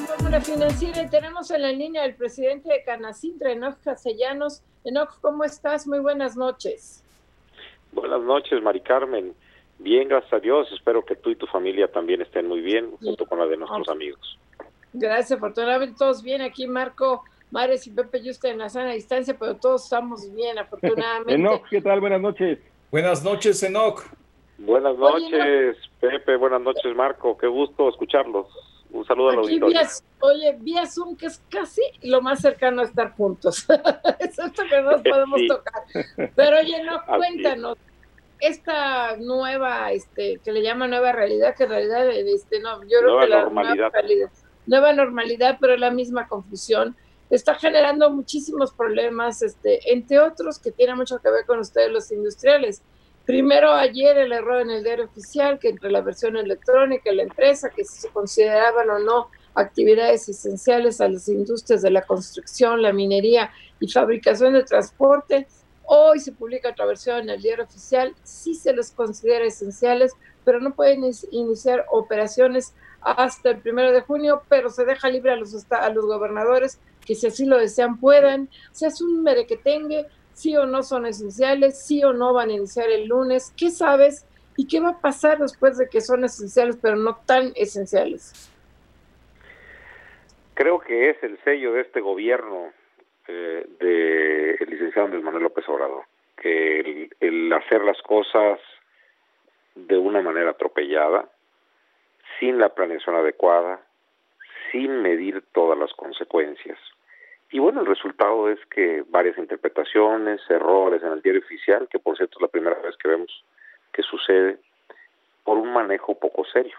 Fórmula Financiera y tenemos en la línea al presidente de Canacintra, Enoch Castellanos. Enoch, ¿cómo estás? Muy buenas noches. Buenas noches, Mari Carmen. Bien, gracias a Dios. Espero que tú y tu familia también estén muy bien, junto con la de nuestros amigos. Gracias, afortunadamente todos bien. Aquí Marco, Mares y Pepe Yuste en la sana distancia, pero todos estamos bien, afortunadamente. Enoch, ¿qué tal? Buenas noches. Buenas noches, Enoch. Buenas Oye, noches, Pepe. Buenas noches, Marco. Qué gusto escucharlos. Un saludo al Aquí auditorio. vía, oye, vía Zoom, que es casi lo más cercano a estar juntos. es esto que no nos podemos Sí. tocar. Pero oye, no, cuéntanos. Esta nueva, este, que le llaman nueva realidad, que en realidad, este, no, yo creo Nueva que la normalidad. nueva realidad, nueva normalidad, pero la misma confusión, está generando muchísimos problemas, este, entre otros que tienen mucho que ver con ustedes los industriales. Primero ayer el error en el diario oficial, que entre la versión electrónica y la empresa, que si se consideraban o no actividades esenciales a las industrias de la construcción, la minería y fabricación de transporte. Hoy se publica otra versión en el diario oficial, sí se les considera esenciales, pero no pueden iniciar operaciones hasta el primero de junio, pero se deja libre a los, a los gobernadores que si así lo desean puedan. O sea, es un merequetengue, sí o no son esenciales, sí o no van a iniciar el lunes. ¿Qué sabes y qué va a pasar después de que son esenciales, pero no tan esenciales? Creo que es el sello de este gobierno eh, de el licenciado Andrés Manuel López Obrador, que el hacer las cosas de una manera atropellada, sin la planeación adecuada, sin medir todas las consecuencias. Y bueno, el resultado es que varias interpretaciones, errores en el diario oficial, que por cierto es la primera vez que vemos que sucede, por un manejo poco serio.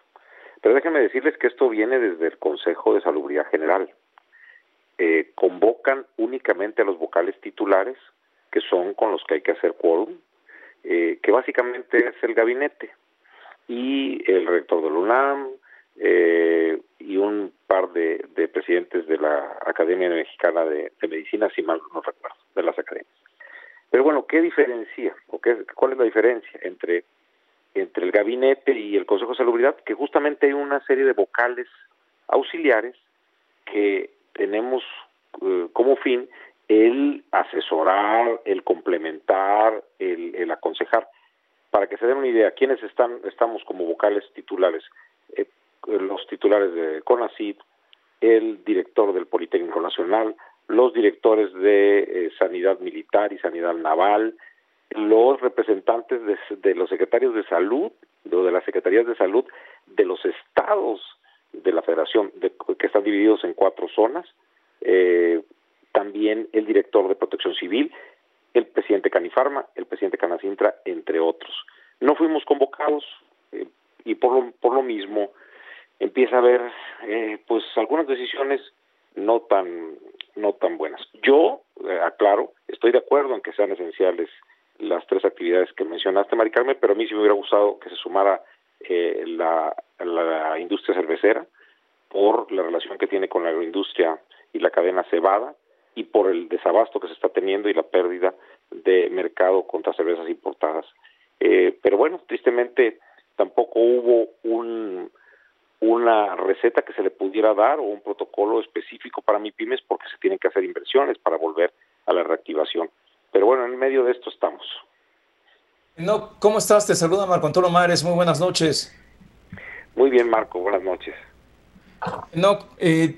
Pero déjenme decirles que esto viene desde el Consejo de Salubridad General. Eh, convocan únicamente a los vocales titulares, que son con los que hay que hacer quórum, eh, que básicamente es el gabinete, y el rector del UNAM, eh, y un par de, presidentes de la Academia Mexicana de, Medicina, si mal no recuerdo, de las academias. Pero bueno, ¿qué diferencia o qué, cuál es la diferencia entre entre el gabinete y el Consejo de Salubridad? Que justamente hay una serie de vocales auxiliares que tenemos eh, como fin el asesorar, el complementar, el, el, aconsejar. Para que se den una idea, ¿quiénes están, estamos como vocales titulares? Eh, los titulares de CONACYT, el director del Politécnico Nacional, los directores de eh, Sanidad Militar y Sanidad Naval, los representantes de, de, los secretarios de salud, o de las secretarías de salud de los estados de la federación, de, que están divididos en cuatro zonas, eh, también el director de protección civil, el presidente Canifarma, el presidente Canacintra, entre otros. No fuimos convocados eh, y por lo, por lo mismo empieza a haber eh, pues algunas decisiones no tan no tan buenas. Yo eh, aclaro, estoy de acuerdo en que sean esenciales las tres actividades que mencionaste, Mari Carmen, pero a mí sí me hubiera gustado que se sumara eh, la, la industria cervecera por la relación que tiene con la agroindustria y la cadena cebada y por el desabasto que se está teniendo y la pérdida de mercado contra cervezas importadas. Eh, pero bueno, tristemente tampoco hubo un una receta que se le pudiera dar o un protocolo específico para mi pymes porque se tienen que hacer inversiones para volver a la reactivación. Pero bueno, en medio de esto estamos. No, ¿cómo estás? Te saluda Marco Antonio Mares. Muy buenas noches. Muy bien, Marco. Buenas noches. No, eh,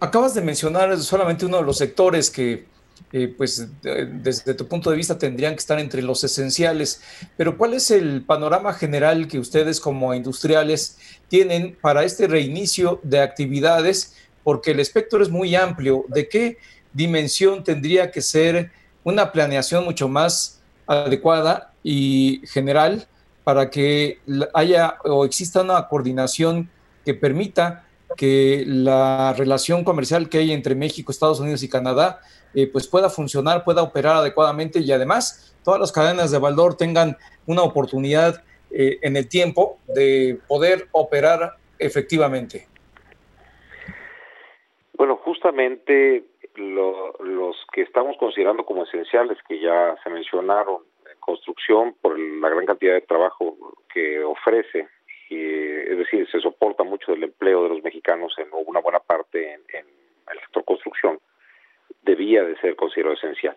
acabas de mencionar solamente uno de los sectores que eh, pues desde tu punto de vista tendrían que estar entre los esenciales. Pero ¿cuál es el panorama general que ustedes como industriales tienen para este reinicio de actividades? Porque el espectro es muy amplio. ¿De qué dimensión tendría que ser una planeación mucho más adecuada y general para que haya o exista una coordinación que permita que la relación comercial que hay entre México, Estados Unidos y Canadá eh, pues pueda funcionar, pueda operar adecuadamente y además todas las cadenas de valor tengan una oportunidad eh, en el tiempo de poder operar efectivamente. Bueno, justamente los que estamos considerando como esenciales, que ya se mencionaron, construcción por la gran cantidad de trabajo que ofrece, es decir, se soporta mucho del empleo de los mexicanos en una buena parte en el sector construcción, debía de ser considerado esencial.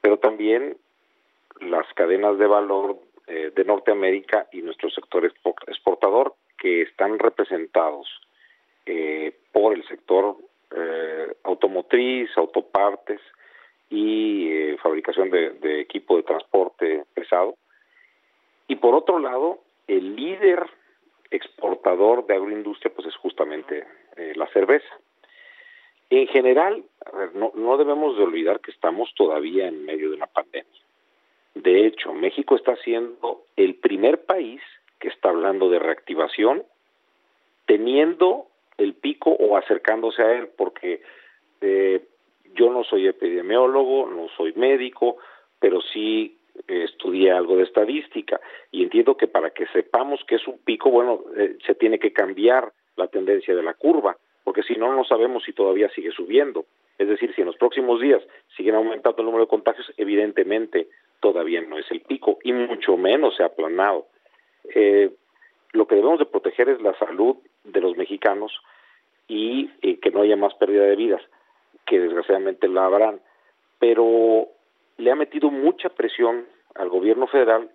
Pero también las cadenas de valor eh, de Norteamérica y nuestro sector exportador que están representados eh, por el sector eh, automotriz, autopartes y fabricación de, de, equipo de transporte pesado. Y por otro lado, el líder exportador de agroindustria pues es justamente la cerveza. En general, no, no debemos de olvidar que estamos todavía en medio de una pandemia. De hecho, México está siendo el primer país que está hablando de reactivación teniendo el pico o acercándose a él, porque eh, yo no soy epidemiólogo, no soy médico, pero sí eh, estudié algo de estadística y entiendo que para que sepamos que es un pico, bueno, eh, se tiene que cambiar la tendencia de la curva porque si no, no sabemos si todavía sigue subiendo. Es decir, si en los próximos días siguen aumentando el número de contagios, evidentemente todavía no es el pico y mucho menos se ha aplanado. Eh, lo que debemos de proteger es la salud de los mexicanos y eh, que no haya más pérdida de vidas, que desgraciadamente la habrán. Pero le ha metido mucha presión al gobierno federal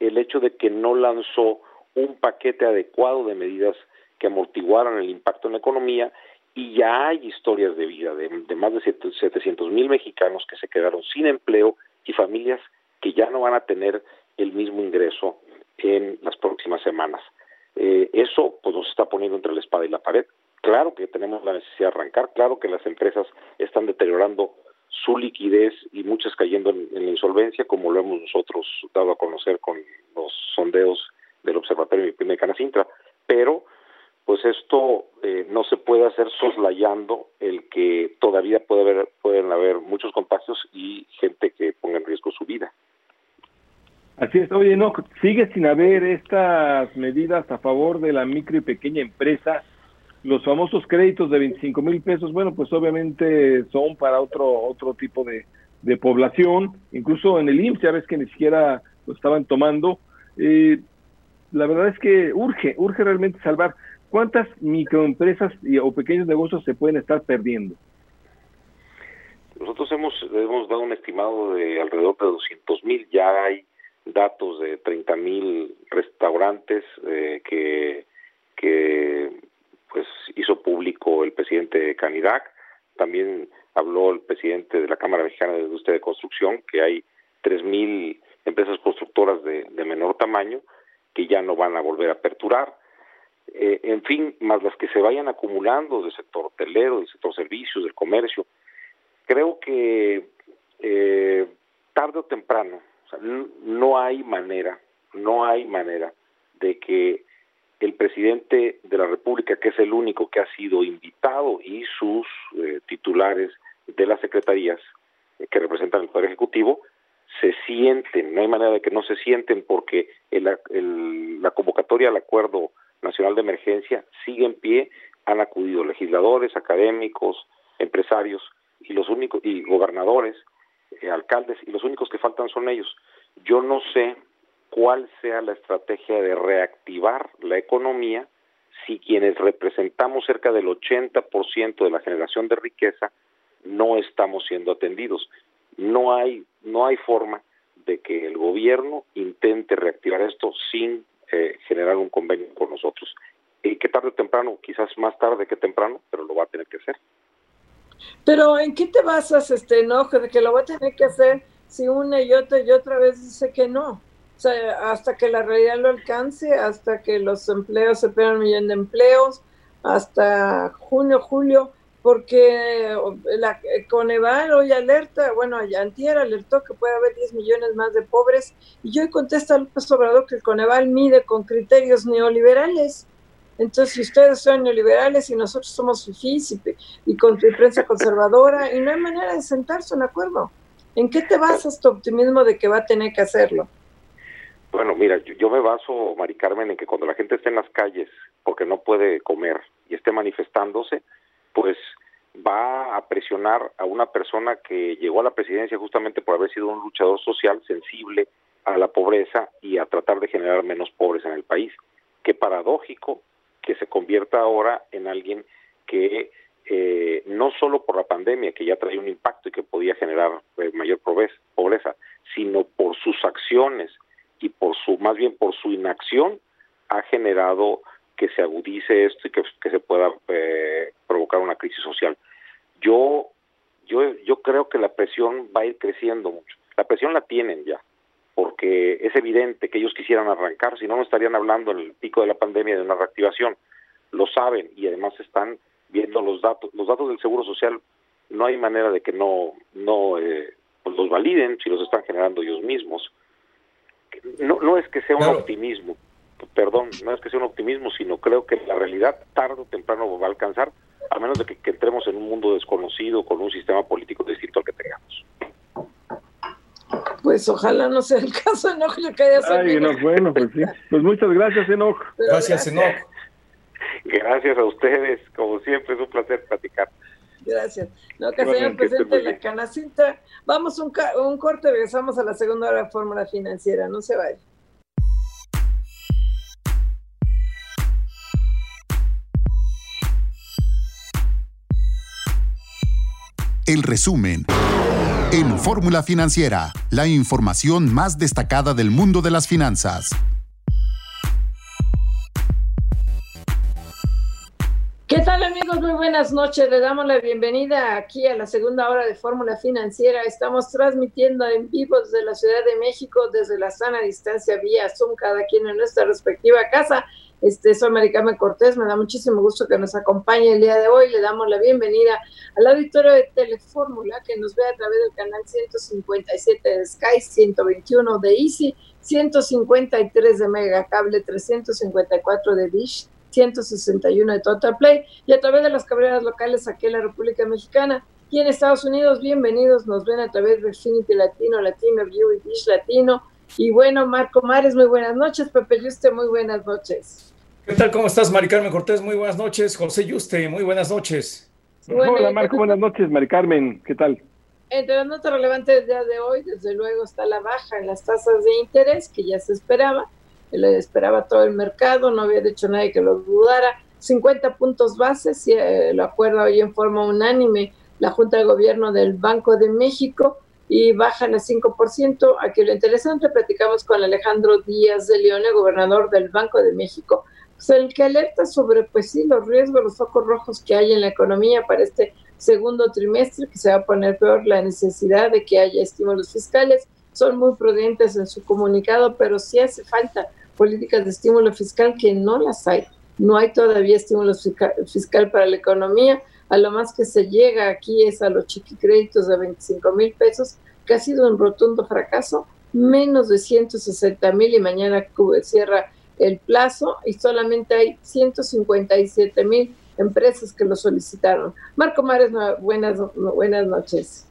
el hecho de que no lanzó un paquete adecuado de medidas que amortiguaran el impacto en la economía y ya hay historias de vida de, más de 700 mil mexicanos que se quedaron sin empleo y familias que ya no van a tener el mismo ingreso en las próximas semanas. Eh, eso pues nos está poniendo entre la espada y la pared. Claro que tenemos la necesidad de arrancar, claro que las empresas están deteriorando su liquidez y muchas cayendo en, la insolvencia, como lo hemos nosotros dado a conocer con los sondeos del Observatorio de Canacintra. Pero, pues esto eh, no se puede hacer soslayando el que todavía puede haber, pueden haber muchos contagios y gente que ponga en riesgo su vida. Así es, oye, no, sigue sin haber estas medidas a favor de la micro y pequeña empresa los famosos créditos de 25 mil pesos, bueno, pues obviamente son para otro otro tipo de, población, incluso en el IMSS ya ves que ni siquiera lo estaban tomando. Eh, la verdad es que urge, urge realmente salvar. ¿Cuántas microempresas y, o pequeños negocios se pueden estar perdiendo? Nosotros hemos, hemos dado un estimado de alrededor de 200 mil, ya hay datos de 30 mil restaurantes eh, que, que pues hizo público el presidente Canidac, también habló el presidente de la Cámara Mexicana de Industria de Construcción, que hay 3.000 empresas constructoras de, menor tamaño que ya no van a volver a aperturar. Eh, en fin, más las que se vayan acumulando del sector hotelero, del sector servicios, del comercio. Creo que eh, tarde o temprano, no hay manera, no hay manera de que el presidente de la República, que es el único que ha sido invitado, y sus eh, titulares de las secretarías eh, que representan el Poder Ejecutivo, se sienten, no hay manera de que no se sienten porque la convocatoria al Acuerdo Nacional de Emergencia sigue en pie, han acudido legisladores, académicos, empresarios y los únicos y gobernadores, eh, alcaldes y los únicos que faltan son ellos. Yo no sé cuál sea la estrategia de reactivar la economía si quienes representamos cerca del 80% de la generación de riqueza no estamos siendo atendidos. No hay, no hay forma de que el gobierno intente reactivar esto sin eh, generar un convenio con nosotros. Y que tarde o temprano, quizás más tarde que temprano, pero lo va a tener que hacer. Pero ¿en qué te basas este enojo de que lo va a tener que hacer si una y otra y otra vez dice que no? Hasta que la realidad lo alcance, hasta que los empleos se pierdan un millón de empleos, hasta junio, julio, porque la Coneval hoy alerta, bueno, Antier alertó que puede haber 10 millones más de pobres, y hoy contesta López Obrador que el Coneval mide con criterios neoliberales. Entonces, si ustedes son neoliberales y nosotros somos fifís y, y con prensa conservadora, y no hay manera de sentarse en acuerdo. ¿En qué te basas tu optimismo de que va a tener que hacerlo? Bueno, mira, yo, me baso, Mari Carmen, en que cuando la gente esté en las calles porque no puede comer y esté manifestándose, pues va a presionar a una persona que llegó a la presidencia justamente por haber sido un luchador social sensible a la pobreza y a tratar de generar menos pobres en el país. Qué paradójico que se convierta ahora en alguien que eh, no solo por la pandemia, que ya trae un impacto y que podía generar eh, mayor pobreza, sino por sus acciones, y por su, más bien por su inacción, ha generado que se agudice esto y que, se pueda eh, provocar una crisis social. Yo, yo, yo creo que la presión va a ir creciendo mucho. La presión la tienen ya, porque es evidente que ellos quisieran arrancar, si no, no estarían hablando en el pico de la pandemia de una reactivación. Lo saben y además están viendo los datos. Los datos del Seguro Social no hay manera de que no, no eh, pues los validen si los están generando ellos mismos no, no es que sea un optimismo, perdón, no es que sea un optimismo, sino creo que la realidad tarde o temprano va a alcanzar, a menos de que, entremos en un mundo desconocido con un sistema político distinto al que tengamos. Pues ojalá no sea el caso, Enoch, yo quería Ay, bueno, pues sí. Pues muchas gracias, Enoch. Gracias, Enoch. Gracias a ustedes, como siempre, es un placer platicar. Gracias. No, que señor presidente de la Canacinta. Vamos un, un corte, regresamos a la segunda hora de Fórmula Financiera. No se vaya. El resumen. En Fórmula Financiera, la información más destacada del mundo de las finanzas. Buenas noches. Le damos la bienvenida aquí a la segunda hora de Fórmula Financiera. Estamos transmitiendo en vivo desde la Ciudad de México, desde la sana distancia vía Zoom, cada quien en nuestra respectiva casa. Este, soy Maricame Cortés, me da muchísimo gusto que nos acompañe el día de hoy. Le damos la bienvenida al auditorio de Telefórmula que nos ve a través del canal 157 de Sky, 121 de Easy, 153 de Megacable, 354 de Dish, 161 de Total Play y a través de las cabreras locales aquí en la República Mexicana. Y en Estados Unidos, bienvenidos, nos ven a través de Infinity Latino, Latino View y Dish Latino. Y bueno, Marco Mares, muy buenas noches. Pepe Yuste, muy buenas noches. ¿Qué tal? ¿Cómo estás, Mari Carmen Cortés? Muy buenas noches. José Yuste, muy buenas noches. Hola, Marco, buenas noches. Mari Carmen, ¿qué tal? Entre las notas relevantes del día de hoy, desde luego, está la baja en las tasas de interés, que ya se esperaba, le esperaba todo el mercado, no había dicho nadie que lo dudara. 50 puntos bases, y eh, lo acuerda hoy en forma unánime la Junta de Gobierno del Banco de México y bajan a 5%. Aquí lo interesante, platicamos con Alejandro Díaz de León, gobernador del Banco de México, pues el que alerta sobre, pues sí, los riesgos, los focos rojos que hay en la economía para este segundo trimestre, que se va a poner peor la necesidad de que haya estímulos fiscales. Son muy prudentes en su comunicado, pero sí hace falta políticas de estímulo fiscal que no las hay. No hay todavía estímulo fiscal para la economía a lo más que se llega aquí es a los chiquicréditos de 25 mil pesos, que ha sido un rotundo fracaso, menos de 160 mil y mañana cierra el plazo y solamente hay 157 mil empresas que lo solicitaron. Marco Mares, buenas, buenas noches.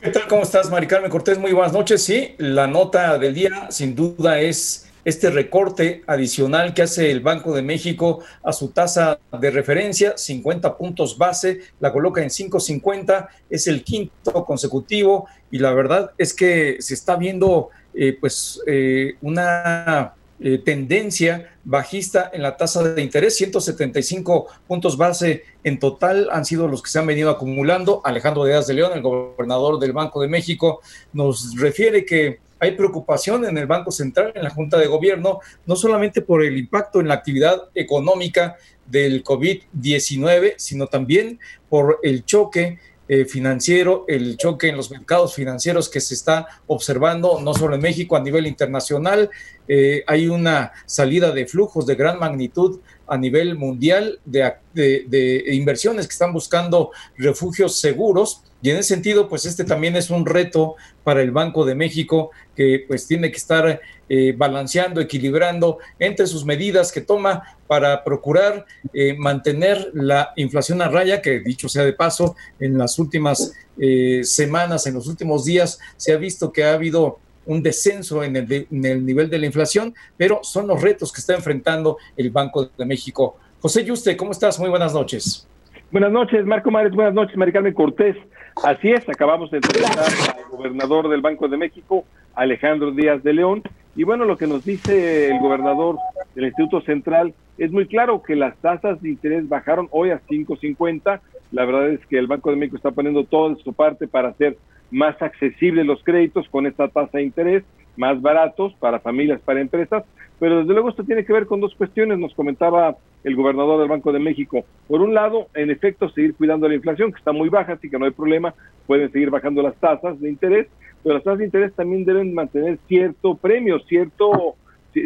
¿Qué tal? ¿Cómo estás, Mari Carmen Cortés? Muy buenas noches. Sí, la nota del día sin duda es este recorte adicional que hace el Banco de México a su tasa de referencia, 50 puntos base, la coloca en 5.50, es el quinto consecutivo y la verdad es que se está viendo eh, pues eh, una eh, tendencia bajista en la tasa de interés, 175 puntos base en total han sido los que se han venido acumulando. Alejandro Díaz de León, el gobernador del Banco de México, nos refiere que hay preocupación en el Banco Central, en la Junta de Gobierno, no solamente por el impacto en la actividad económica del COVID-19, sino también por el choque eh, financiero, el choque en los mercados financieros que se está observando no solo en México, a nivel internacional. Eh, hay una salida de flujos de gran magnitud a nivel mundial de, de, inversiones que están buscando refugios seguros. Y en ese sentido, pues este también es un reto para el Banco de México que pues tiene que estar eh, balanceando, equilibrando entre sus medidas que toma para procurar eh, mantener la inflación a raya, que dicho sea de paso, en las últimas eh, semanas, en los últimos días, se ha visto que ha habido un descenso en el, en el nivel de la inflación, pero son los retos que está enfrentando el Banco de México. José Yuste, ¿cómo estás? Muy buenas noches. Buenas noches, Marco Mares. Buenas noches, Maricarmen Cortés. Así es, acabamos de entrevistar al gobernador del Banco de México, Alejandro Díaz de León. Y bueno, lo que nos dice el gobernador del Instituto Central es muy claro que las tasas de interés bajaron hoy a 5.50. La verdad es que el Banco de México está poniendo todo su parte para hacer más accesibles los créditos con esta tasa de interés, más baratos para familias, para empresas, pero desde luego esto tiene que ver con dos cuestiones, nos comentaba el gobernador del Banco de México. Por un lado, en efecto, seguir cuidando la inflación, que está muy baja, así que no hay problema, pueden seguir bajando las tasas de interés, pero las tasas de interés también deben mantener cierto premio, cierto,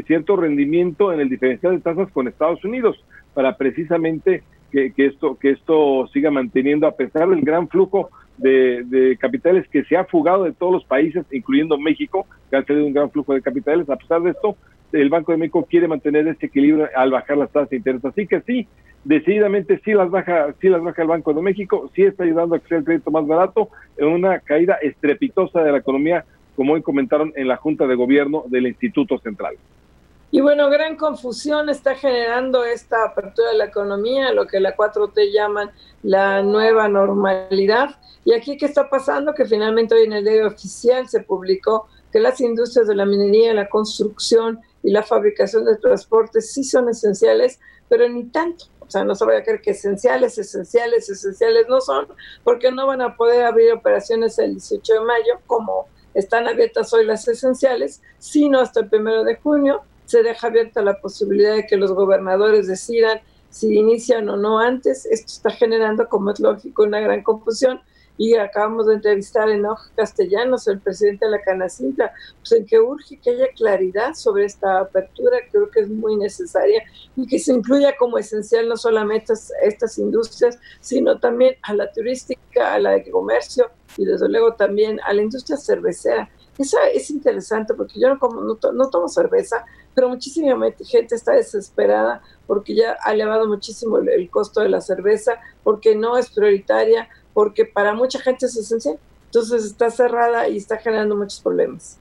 cierto rendimiento en el diferencial de tasas con Estados Unidos, para precisamente que, que esto, que esto siga manteniendo, a pesar del gran flujo de, capitales que se ha fugado de todos los países, incluyendo México, que ha tenido un gran flujo de capitales. A pesar de esto, el Banco de México quiere mantener este equilibrio al bajar las tasas de interés. Así que sí, decididamente sí las baja, sí las baja el Banco de México, sí está ayudando a que sea el crédito más barato en una caída estrepitosa de la economía, como hoy comentaron en la Junta de Gobierno del Instituto Central. Y bueno, gran confusión está generando esta apertura de la economía, lo que la 4T llaman la nueva normalidad. Y aquí, ¿qué está pasando? Que finalmente hoy en el diario oficial se publicó que las industrias de la minería, la construcción y la fabricación de transportes sí son esenciales, pero ni tanto. O sea, no se vaya a creer que esenciales, esenciales, esenciales no son, porque no van a poder abrir operaciones el 18 de mayo, como están abiertas hoy las esenciales, sino hasta el primero de junio se deja abierta la posibilidad de que los gobernadores decidan si inician o no antes. Esto está generando, como es lógico, una gran confusión. y acabamos de entrevistar en Hoja Castellanos, el presidente de la Canacinta, pues en que urge que haya claridad sobre esta apertura, creo que es muy necesaria y que se incluya como esencial no solamente a estas industrias, sino también a la turística, a la de comercio y desde luego también a la industria cervecera. Esa es interesante porque yo no, como, no, no tomo cerveza, pero muchísima gente está desesperada porque ya ha elevado muchísimo el, costo de la cerveza, porque no es prioritaria, porque para mucha gente es esencial. Entonces está cerrada y está generando muchos problemas.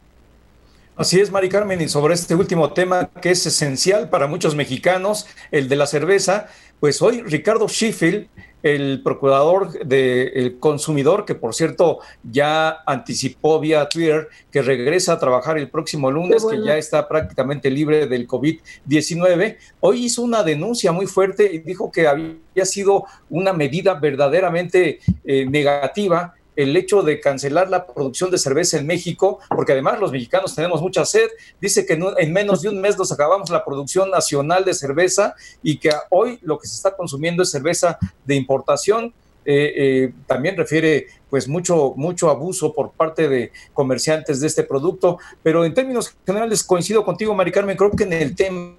Así es, Mari Carmen, y sobre este último tema que es esencial para muchos mexicanos, el de la cerveza, pues hoy Ricardo Sheffield el procurador del consumidor, que por cierto ya anticipó vía Twitter que regresa a trabajar el próximo lunes, que ya está prácticamente libre del COVID-19, hoy hizo una denuncia muy fuerte y dijo que había sido una medida verdaderamente eh, negativa el hecho de cancelar la producción de cerveza en México, porque además los mexicanos tenemos mucha sed. Dice que en menos de un mes nos acabamos la producción nacional de cerveza y que hoy lo que se está consumiendo es cerveza de importación. Eh, eh, también refiere pues mucho, mucho abuso por parte de comerciantes de este producto, pero en términos generales coincido contigo, Mari Carmen, creo que en el tema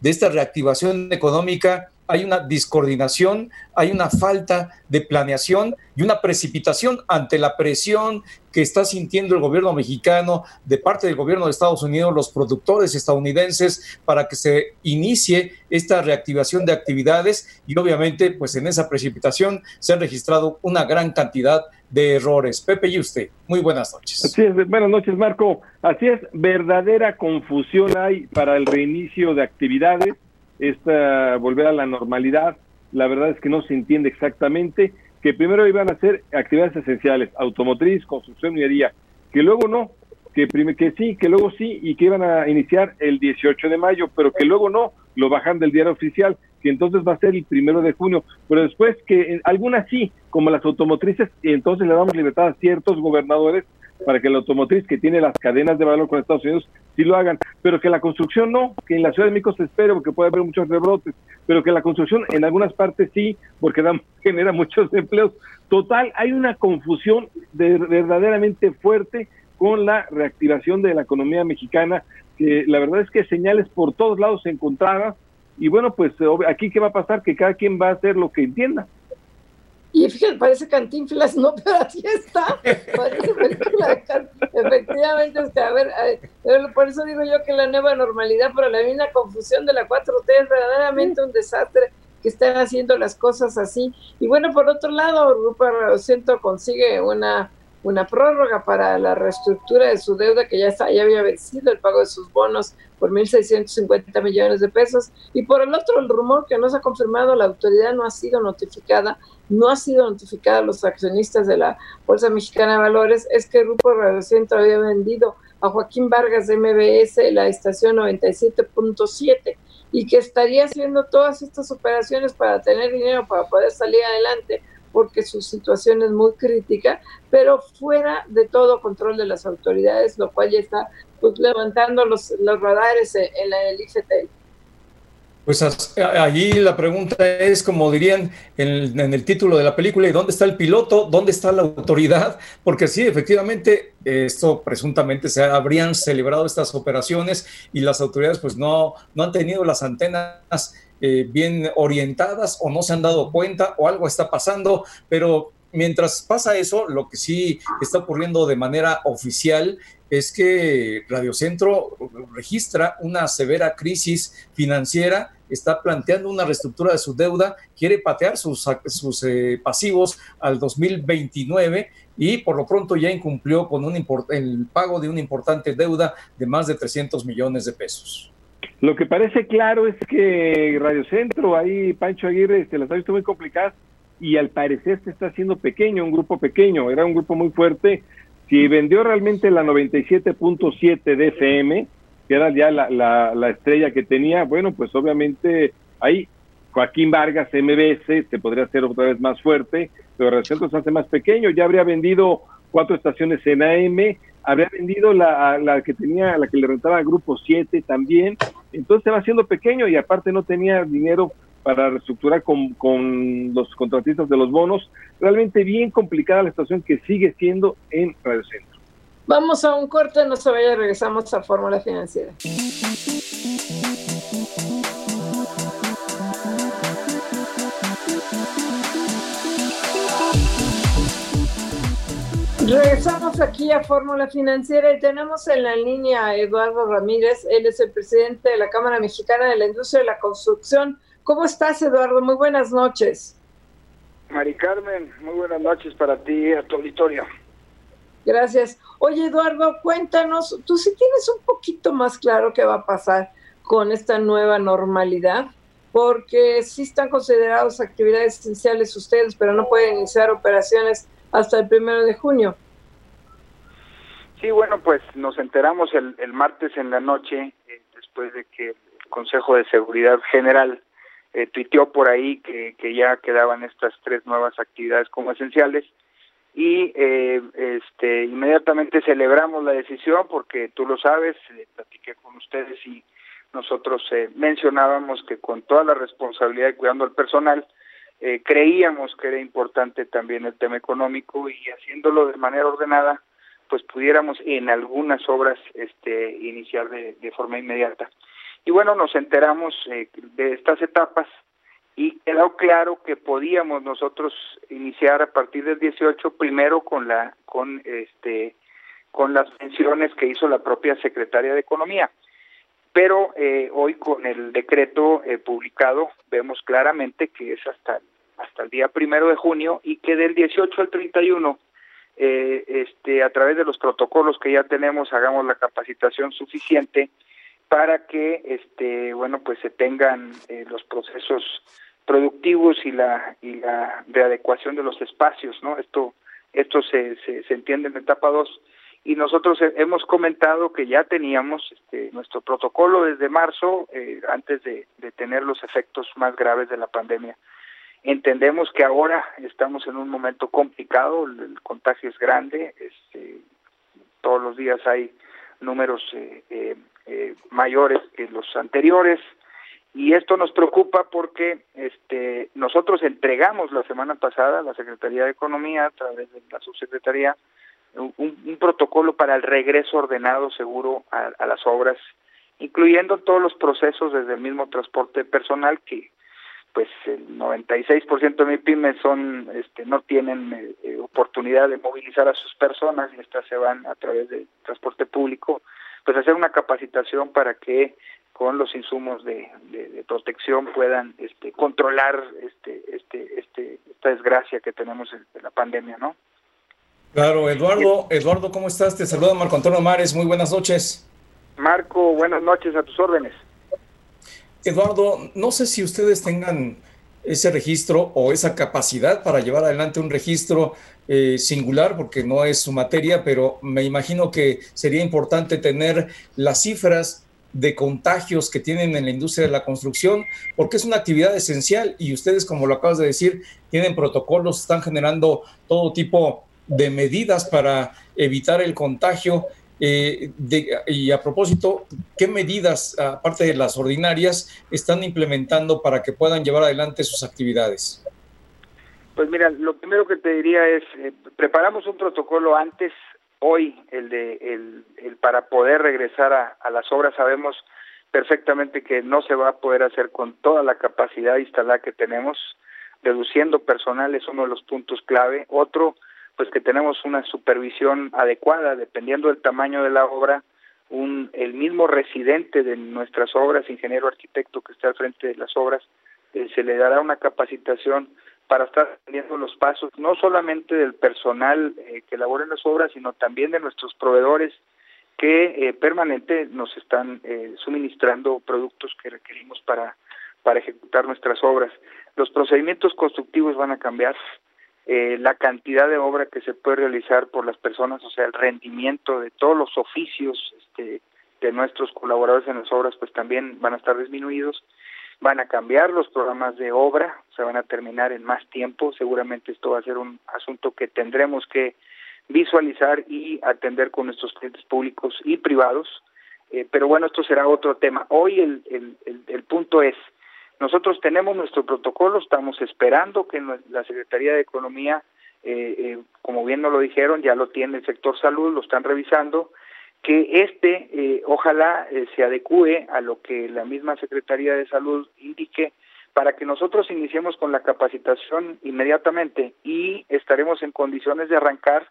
de esta reactivación económica hay una discoordinación, hay una falta de planeación y una precipitación ante la presión que está sintiendo el gobierno mexicano de parte del gobierno de Estados Unidos, los productores estadounidenses, para que se inicie esta reactivación de actividades y obviamente pues en esa precipitación se han registrado una gran cantidad de errores. Pepe y usted, muy buenas noches. Así es, buenas noches Marco. Así es, verdadera confusión hay para el reinicio de actividades esta volver a la normalidad, la verdad es que no se entiende exactamente, que primero iban a ser actividades esenciales, automotriz, construcción, minería, que luego no, que, que sí, que luego sí, y que iban a iniciar el 18 de mayo, pero que luego no, lo bajan del diario oficial, que entonces va a ser el primero de junio, pero después que algunas sí, como las automotrices, y entonces le damos libertad a ciertos gobernadores para que la automotriz que tiene las cadenas de valor con Estados Unidos sí lo hagan, pero que la construcción no, que en la Ciudad de México se espere porque puede haber muchos rebrotes, pero que la construcción en algunas partes sí, porque genera muchos empleos. Total, hay una confusión de, verdaderamente fuerte con la reactivación de la economía mexicana, que la verdad es que señales por todos lados se encontraban, y bueno, pues aquí qué va a pasar, que cada quien va a hacer lo que entienda. Y fíjate, parece cantinflas, no, pero así está. Parece película Efectivamente, es que, a ver, por eso digo yo que la nueva normalidad, pero la misma confusión de la 4T es verdaderamente un desastre que están haciendo las cosas así. Y bueno, por otro lado, Grupo Centro consigue una una prórroga para la reestructura de su deuda que ya, está, ya había vencido el pago de sus bonos por 1.650 millones de pesos. Y por el otro, el rumor que no se ha confirmado, la autoridad no ha sido notificada, no ha sido notificada a los accionistas de la Bolsa Mexicana de Valores, es que el Grupo Radio había vendido a Joaquín Vargas de MBS la estación 97.7 y que estaría haciendo todas estas operaciones para tener dinero para poder salir adelante porque su situación es muy crítica, pero fuera de todo control de las autoridades, lo cual ya está pues, levantando los, los radares en, la, el IFT. Pues allí la pregunta es, como dirían en el, título de la película, ¿y dónde está el piloto? ¿Dónde está la autoridad? Porque sí, efectivamente, esto presuntamente se habrían celebrado estas operaciones y las autoridades pues no, no han tenido las antenas eh, bien orientadas o no se han dado cuenta o algo está pasando, pero mientras pasa eso, lo que sí está ocurriendo de manera oficial es que Radio Centro registra una severa crisis financiera, está planteando una reestructura de su deuda, quiere patear sus, sus eh, pasivos al 2029 y por lo pronto ya incumplió con un el pago de una importante deuda de más de 300 millones de pesos. Lo que parece claro es que Radio Centro, ahí Pancho Aguirre, se las ha visto muy complicadas y al parecer se está haciendo pequeño, un grupo pequeño, era un grupo muy fuerte. Si vendió realmente la 97.7 de FM, que era ya la, la, estrella que tenía, bueno, pues obviamente ahí Joaquín Vargas, MBS, se podría hacer otra vez más fuerte, pero Radio Centro se hace más pequeño, ya habría vendido cuatro estaciones en AM, habría vendido la, la que tenía, la que le rentaba al Grupo 7 también, entonces se va haciendo pequeño y aparte no tenía dinero para reestructurar con, con los contratistas de los bonos. Realmente bien complicada la situación que sigue siendo en Radio Centro. Vamos a un corte, no se vaya, regresamos a Fórmula Financiera. Regresamos aquí a Fórmula Financiera y tenemos en la línea a Eduardo Ramírez. Él es el presidente de la Cámara Mexicana de la Industria de la Construcción. ¿Cómo estás, Eduardo? Muy buenas noches. Mari Carmen, muy buenas noches para ti y a tu auditorio. Gracias. Oye, Eduardo, cuéntanos, tú sí tienes un poquito más claro qué va a pasar con esta nueva normalidad, porque sí están considerados actividades esenciales ustedes, pero no pueden iniciar operaciones hasta el primero de junio. Sí, bueno, pues nos enteramos el, el martes en la noche, eh, después de que el Consejo de Seguridad General eh, tuiteó por ahí que, ya quedaban estas tres nuevas actividades como esenciales y eh, este inmediatamente celebramos la decisión porque tú lo sabes, eh, platiqué con ustedes y nosotros eh, mencionábamos que con toda la responsabilidad de cuidando al personal, eh, creíamos que era importante también el tema económico y haciéndolo de manera ordenada, pues pudiéramos en algunas obras este, iniciar de, forma inmediata. Y bueno, nos enteramos eh, de estas etapas y quedó claro que podíamos nosotros iniciar a partir del 18 primero con la con este con las menciones que hizo la propia secretaria de economía pero eh, hoy con el decreto eh, publicado vemos claramente que es hasta hasta el día primero de junio y que del 18 al 31 eh, este a través de los protocolos que ya tenemos hagamos la capacitación suficiente para que este bueno pues se tengan eh, los procesos productivos y la y la readecuación de los espacios no esto esto se, se, entiende en etapa 2 y nosotros hemos comentado que ya teníamos este, nuestro protocolo desde marzo eh, antes de tener los efectos más graves de la pandemia Entendemos que ahora estamos en un momento complicado, el, contagio es grande, este, todos los días hay números eh, eh, eh, mayores que los anteriores y esto nos preocupa porque este, nosotros entregamos la semana pasada a la Secretaría de Economía a través de la subsecretaría un, un protocolo para el regreso ordenado seguro a las obras incluyendo todos los procesos desde el mismo transporte personal que pues el 96% de mis pymes son este no tienen eh, oportunidad de movilizar a sus personas y estas se van a través del transporte público pues hacer una capacitación para que con los insumos de, de, de protección puedan este controlar este este este esta desgracia que tenemos de la pandemia no claro Eduardo Eduardo cómo estás te saluda Marco Antonio Mares muy buenas noches. Marco buenas noches a tus órdenes Eduardo, no sé si ustedes tengan ese registro o esa capacidad para llevar adelante un registro eh, singular, porque no es su materia, pero me imagino que sería importante tener las cifras de contagios que tienen en la industria de la construcción, porque es una actividad esencial y ustedes, como lo acabas de decir, tienen protocolos, están generando todo tipo de medidas para evitar el contagio. Eh, de, y a propósito, ¿qué medidas, aparte de las ordinarias, están implementando para que puedan llevar adelante sus actividades? Pues mira, lo primero que te diría es, eh, preparamos un protocolo antes, hoy, el de el, el para poder regresar a, a las obras, sabemos perfectamente que no se va a poder hacer con toda la capacidad instalada que tenemos, reduciendo personal es uno de los puntos clave. Otro, pues que tenemos una supervisión adecuada dependiendo del tamaño de la obra un el mismo residente de nuestras obras ingeniero arquitecto que está al frente de las obras eh, se le dará una capacitación para estar teniendo los pasos no solamente del personal eh, que labora en las obras sino también de nuestros proveedores que eh, permanente nos están eh, suministrando productos que requerimos para para ejecutar nuestras obras. Los procedimientos constructivos van a cambiar eh, la cantidad de obra que se puede realizar por las personas, o sea, el rendimiento de todos los oficios este, de nuestros colaboradores en las obras, pues también van a estar disminuidos. Van a cambiar los programas de obra, se van a terminar en más tiempo. Seguramente esto va a ser un asunto que tendremos que visualizar y atender con nuestros clientes públicos y privados. Eh, pero bueno, esto será otro tema. Hoy el, el, el, el punto es, Nosotros tenemos nuestro protocolo, estamos esperando que la Secretaría de Economía, eh, eh, como bien nos lo dijeron, ya lo tiene el sector salud, lo están revisando, que este eh, ojalá se adecue a lo que la misma Secretaría de Salud indique para que nosotros iniciemos con la capacitación inmediatamente y estaremos en condiciones de arrancar,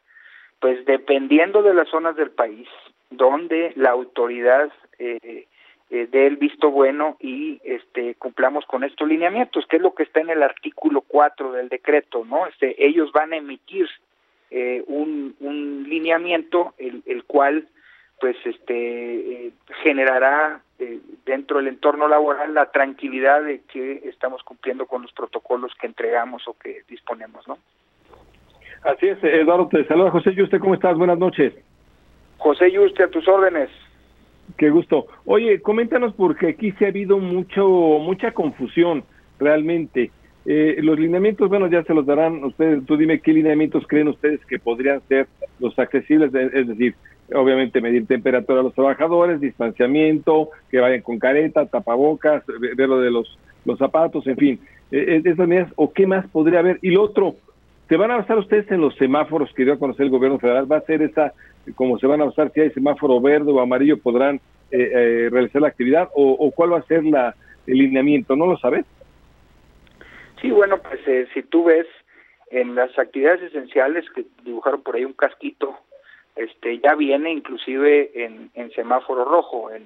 pues dependiendo de las zonas del país donde la autoridad eh, eh, dé el visto bueno y este cumplamos con estos lineamientos, que es lo que está en el artículo 4 del decreto, ¿no? Este, ellos van a emitir eh, un, un lineamiento el, el cual pues este eh, generará eh, dentro del entorno laboral la tranquilidad de que estamos cumpliendo con los protocolos que entregamos o que disponemos, ¿no? Así es, Eduardo, te saluda José Yuste, ¿cómo estás? Buenas noches. José Yuste, a tus órdenes. Qué gusto. Oye, coméntanos porque aquí se ha habido mucho mucha confusión realmente. Eh, los lineamientos, bueno, ya se los darán ustedes. Tú dime qué lineamientos creen ustedes que podrían ser los accesibles, es decir, obviamente medir temperatura a los trabajadores, distanciamiento, que vayan con careta, tapabocas, ver lo de los, los zapatos, en fin, eh, esas medidas, o qué más podría haber. Y lo otro, ¿se van a basar ustedes en los semáforos que dio a conocer el gobierno federal? ¿Va a ser esa, como se van a basar, si hay semáforo verde o amarillo, podrán eh, eh, realizar la actividad? O, cuál va a ser la, el lineamiento? ¿No lo sabes? Sí, bueno, pues si tú ves en las actividades esenciales que dibujaron por ahí un casquito este ya viene inclusive en, en semáforo rojo, en,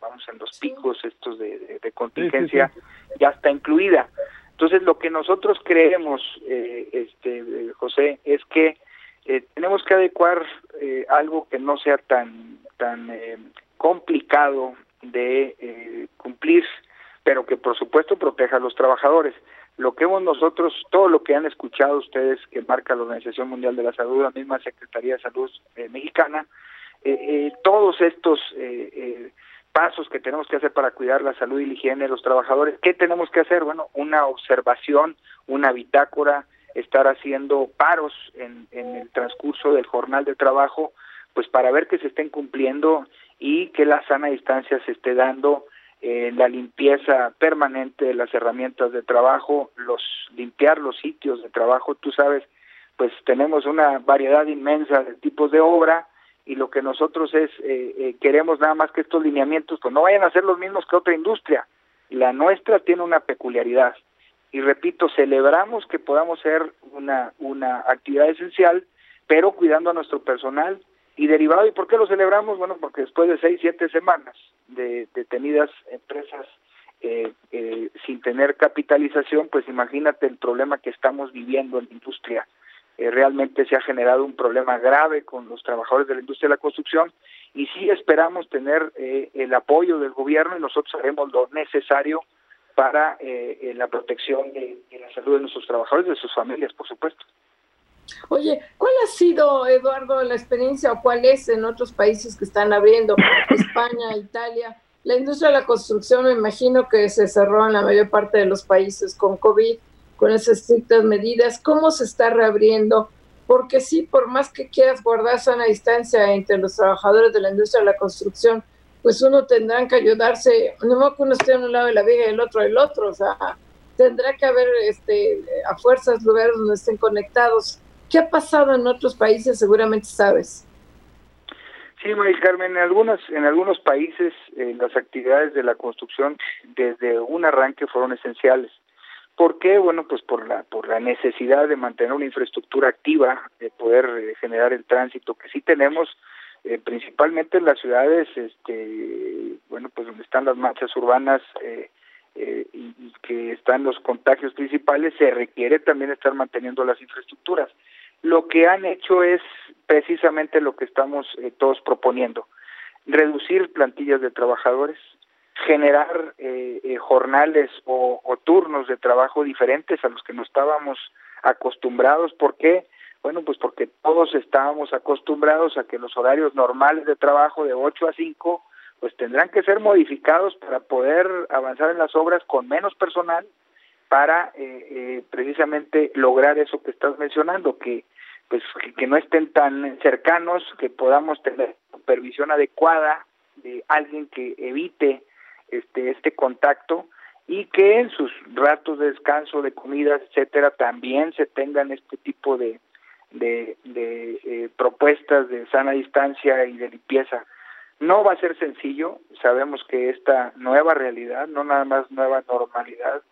vamos en los picos estos de, contingencia, ya está incluida. Entonces lo que nosotros creemos, eh, este José, es que eh, tenemos que adecuar eh, algo que no sea tan tan complicado de cumplir, pero que por supuesto proteja a los trabajadores. Lo que hemos nosotros, todo lo que han escuchado ustedes que marca la Organización Mundial de la Salud, la misma Secretaría de Salud eh, mexicana, eh, eh, todos estos pasos que tenemos que hacer para cuidar la salud y la higiene de los trabajadores, ¿qué tenemos que hacer? Bueno, una observación, una bitácora, estar haciendo paros en, en el transcurso del jornal de trabajo, pues para ver que se estén cumpliendo y que la sana distancia se esté dando eh, la limpieza permanente de las herramientas de trabajo, los limpiar los sitios de trabajo, tú sabes, pues tenemos una variedad inmensa de tipos de obra y lo que nosotros es eh, eh, queremos nada más que estos lineamientos pues no vayan a ser los mismos que otra industria. La nuestra tiene una peculiaridad y repito, celebramos que podamos ser una una actividad esencial, pero cuidando a nuestro personal y derivado, ¿y por qué lo celebramos? Bueno, porque después de seis, siete semanas de detenidas empresas eh, eh, sin tener capitalización, pues imagínate el problema que estamos viviendo en la industria. Eh, realmente se ha generado un problema grave con los trabajadores de la industria de la construcción y sí esperamos tener el apoyo del gobierno y nosotros haremos lo necesario para la protección de, de la salud de nuestros trabajadores y de sus familias, por supuesto. Oye, ¿cuál ha sido, Eduardo, la experiencia o cuál es en otros países que están abriendo, España, Italia? La industria de la construcción me imagino que se cerró en la mayor parte de los países con COVID, con esas estrictas medidas. ¿Cómo se está reabriendo? Porque sí, por más que quieras guardar sana distancia entre los trabajadores de la industria de la construcción, pues uno tendrá que ayudarse, no que uno esté en un lado de la viga y el otro del otro, o sea, tendrá que haber este, a fuerzas lugares donde estén conectados. ¿Qué ha pasado en otros países? Seguramente sabes. Sí, María Carmen, en, algunas, en algunos países eh, las actividades de la construcción desde un arranque fueron esenciales. ¿Por qué? Bueno, pues por la, por la necesidad de mantener una infraestructura activa, de poder eh, generar el tránsito que sí tenemos, eh, principalmente en las ciudades, este, bueno, pues donde están las marchas urbanas y, y, que están los contagios principales, se requiere también estar manteniendo las infraestructuras lo que han hecho es precisamente lo que estamos eh, todos proponiendo, reducir plantillas de trabajadores, generar eh, eh, jornales o, turnos de trabajo diferentes a los que no estábamos acostumbrados. ¿Por qué? Bueno, pues porque todos estábamos acostumbrados a que los horarios normales de trabajo de 8 a 5 pues tendrán que ser modificados para poder avanzar en las obras con menos personal para eh, eh, precisamente lograr eso que estás mencionando, que pues que, no estén tan cercanos, que podamos tener supervisión adecuada de alguien que evite este este contacto y que en sus ratos de descanso, de comidas, etcétera, también se tengan este tipo de, de, eh, propuestas de sana distancia y de limpieza. No va a ser sencillo, sabemos que esta nueva realidad, no nada más nueva normalidad,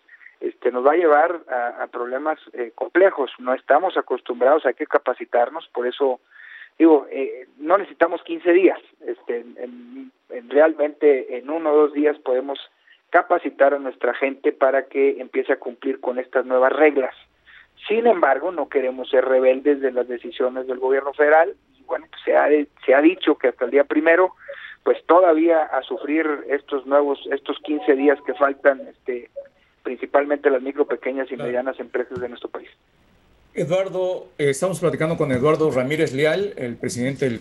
este, nos va a llevar a, problemas eh, complejos. No estamos acostumbrados, hay que capacitarnos, por eso digo, eh, no necesitamos 15 días, este, en, realmente en uno o dos días podemos capacitar a nuestra gente para que empiece a cumplir con estas nuevas reglas. Sin embargo, no queremos ser rebeldes de las decisiones del gobierno federal. Y bueno, pues se ha, se ha dicho que hasta el día primero, pues todavía a sufrir estos nuevos, estos 15 días que faltan, este, principalmente las micro, pequeñas y medianas empresas de nuestro país. Eduardo, eh, estamos platicando con Eduardo Ramírez Leal, el presidente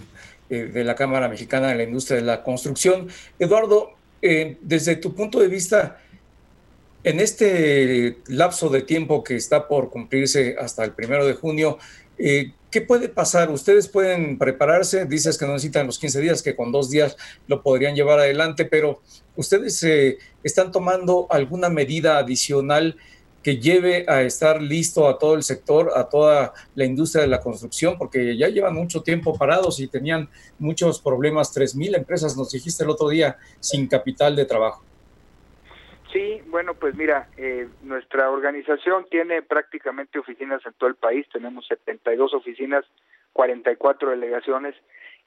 eh, de la Cámara Mexicana de la Industria de la Construcción. Eduardo, eh, desde tu punto de vista, en este lapso de tiempo que está por cumplirse hasta el primero de junio, ¿qué puede pasar? Ustedes pueden prepararse, dices que no necesitan los 15 días, que con dos días lo podrían llevar adelante, pero ¿ustedes están tomando alguna medida adicional? Que lleve a estar listo a todo el sector, a toda la industria de la construcción, porque ya llevan mucho tiempo parados y tenían muchos problemas. 3.000 empresas, nos dijiste el otro día, sin capital de trabajo. Sí, bueno, pues mira, eh, nuestra organización tiene prácticamente oficinas en todo el país, tenemos 72 oficinas, 44 delegaciones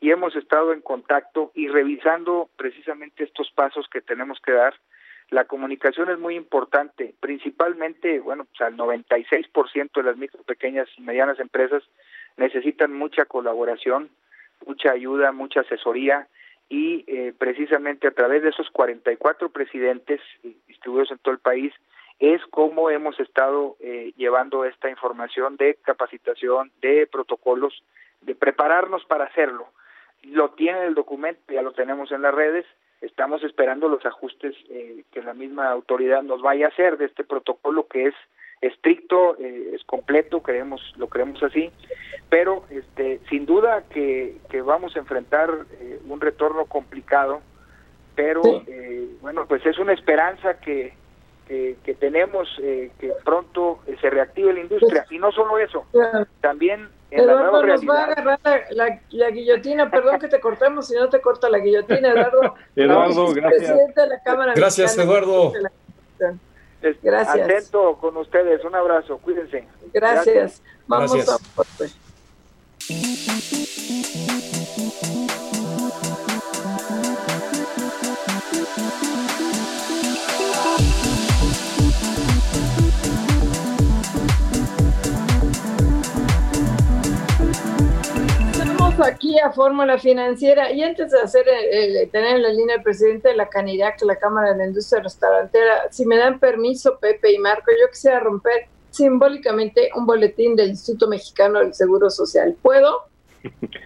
y hemos estado en contacto y revisando precisamente estos pasos que tenemos que dar la comunicación es muy importante, principalmente, bueno, pues al 96% de las micro, pequeñas y medianas empresas necesitan mucha colaboración, mucha ayuda, mucha asesoría y eh, precisamente a través de esos 44 presidentes distribuidos en todo el país es como hemos estado eh, llevando esta información de capacitación, de protocolos, de prepararnos para hacerlo. Lo tiene el documento, ya lo tenemos en las redes, Estamos esperando los ajustes eh, que la misma autoridad nos vaya a hacer de este protocolo que es estricto, eh, es completo, creemos, lo creemos así, pero este, sin duda que, que vamos a enfrentar eh, un retorno complicado, pero bueno, pues es una esperanza que, que, tenemos que pronto se reactive la industria. Y no solo eso, también Eduardo nos va a agarrar la, guillotina, perdón que te cortemos si no te corta la guillotina, Eduardo. Eduardo, gracias. Presidente de la Cámara gracias, Eduardo. Gracias. Atento con ustedes, un abrazo, cuídense. Gracias. Vamos a aquí a Fórmula Financiera y antes de hacer tener en la línea el presidente de la Canirac, la Cámara de la Industria Restaurantera, si me dan permiso, Pepe y Marco, yo quisiera romper simbólicamente un boletín del Instituto Mexicano del Seguro Social. ¿Puedo?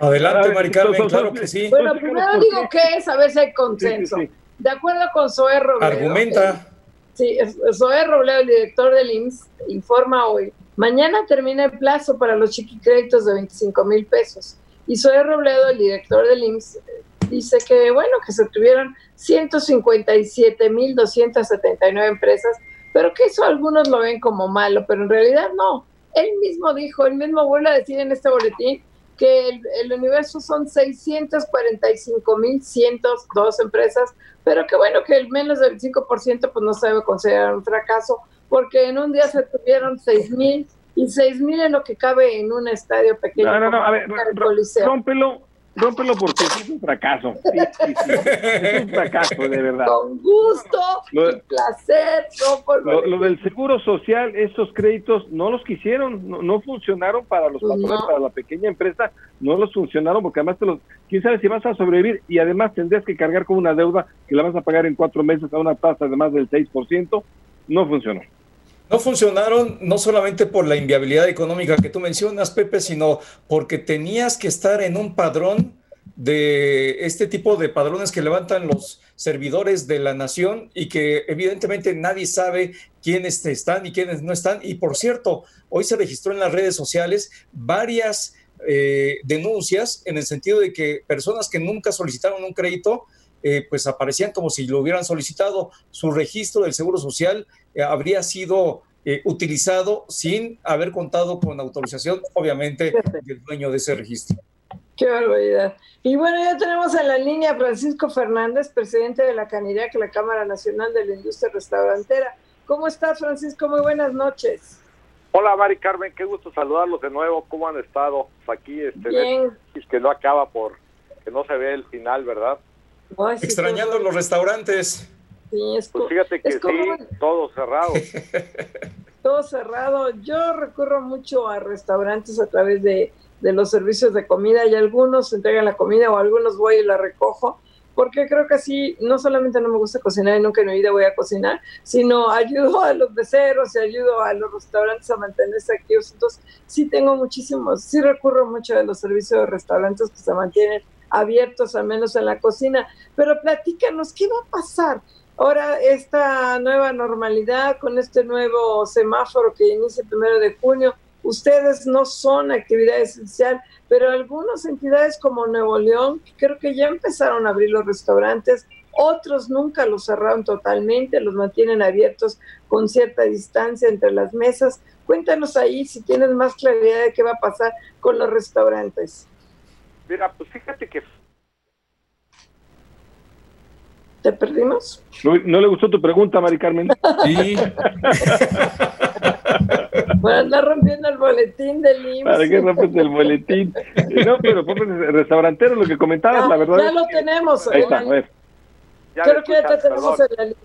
Adelante, Maricarmen, claro que sí. Bueno, primero digo que es, a ver si hay consenso. De acuerdo con Zoé Robledo. Argumenta. sí, Zoé Robledo, el director del IMSS, informa hoy. Mañana termina el plazo para los chiquicréditos de 25 mil pesos. Y Zoe Robledo, el director del IMSS, dice que, bueno, que se tuvieron 157.279 empresas, pero que eso algunos lo ven como malo, pero en realidad no. Él mismo dijo, él mismo vuelve a decir en este boletín que el, universo son 645.102 empresas, pero que bueno, que el menos del 5% pues no se debe considerar un fracaso, porque en un día se tuvieron 6.000 y seis mil es lo que cabe en un estadio pequeño. No, no, no, a ver, rómpelo, rómpelo porque es un fracaso. es un fracaso, de verdad. Con gusto y placer. Lo, lo, del seguro social, esos créditos no los quisieron, no, funcionaron para los patrones, para la pequeña empresa, no los funcionaron porque además te los, quién sabe si vas a sobrevivir y además tendrías que cargar con una deuda que la vas a pagar en cuatro meses a una tasa de más del 6%, no funcionó. No funcionaron no solamente por la inviabilidad económica que tú mencionas, Pepe, sino porque tenías que estar en un padrón de este tipo de padrones que levantan los servidores de la nación y que evidentemente nadie sabe quiénes están y quiénes no están. Y por cierto, hoy se registró en las redes sociales varias eh, denuncias en el sentido de que personas que nunca solicitaron un crédito eh, pues aparecían como si lo hubieran solicitado. Su registro del Seguro Social eh, habría sido utilizado sin haber contado con autorización, obviamente, del dueño de ese registro. Qué barbaridad. Y bueno, ya tenemos en la línea a Francisco Fernández, presidente de la CANIRAC, la Cámara Nacional de la Industria Restaurantera. ¿Cómo estás, Francisco? Muy buenas noches. Hola, Mari Carmen, qué gusto saludarlos de nuevo. ¿Cómo han estado? Aquí, este, Bien. que no acaba por, que no se ve el final, ¿verdad? Extrañando los restaurantes. Sí, es pues fíjate que sí, todo cerrado. todo cerrado. Yo recurro mucho a restaurantes a través de, de los servicios de comida y algunos entregan la comida o algunos voy y la recojo porque creo que así no solamente no me gusta cocinar y nunca en mi vida voy a cocinar, sino ayudo a los beceros y ayudo a los restaurantes a mantenerse activos. Entonces, sí tengo muchísimos, sí recurro mucho a los servicios de restaurantes que se mantienen abiertos, al menos en la cocina. Pero platícanos, ¿qué va a pasar? Ahora, esta nueva normalidad con este nuevo semáforo que inicia el primero de junio, ustedes no son actividad esencial, pero algunas entidades como Nuevo León, creo que ya empezaron a abrir los restaurantes, otros nunca los cerraron totalmente, los mantienen abiertos con cierta distancia entre las mesas. Cuéntanos ahí si tienes más claridad de qué va a pasar con los restaurantes. Mira, pues fíjate que... ¿Te perdimos? ¿No, le gustó tu pregunta, Mari Carmen? Sí. Bueno, anda rompiendo el boletín del IMSS. ¿Para qué rompes el boletín? No, pero el restaurantero, lo que comentabas, la verdad. Ya lo tenemos. Ahí está, a ver. Creo que ya te tenemos en la lista.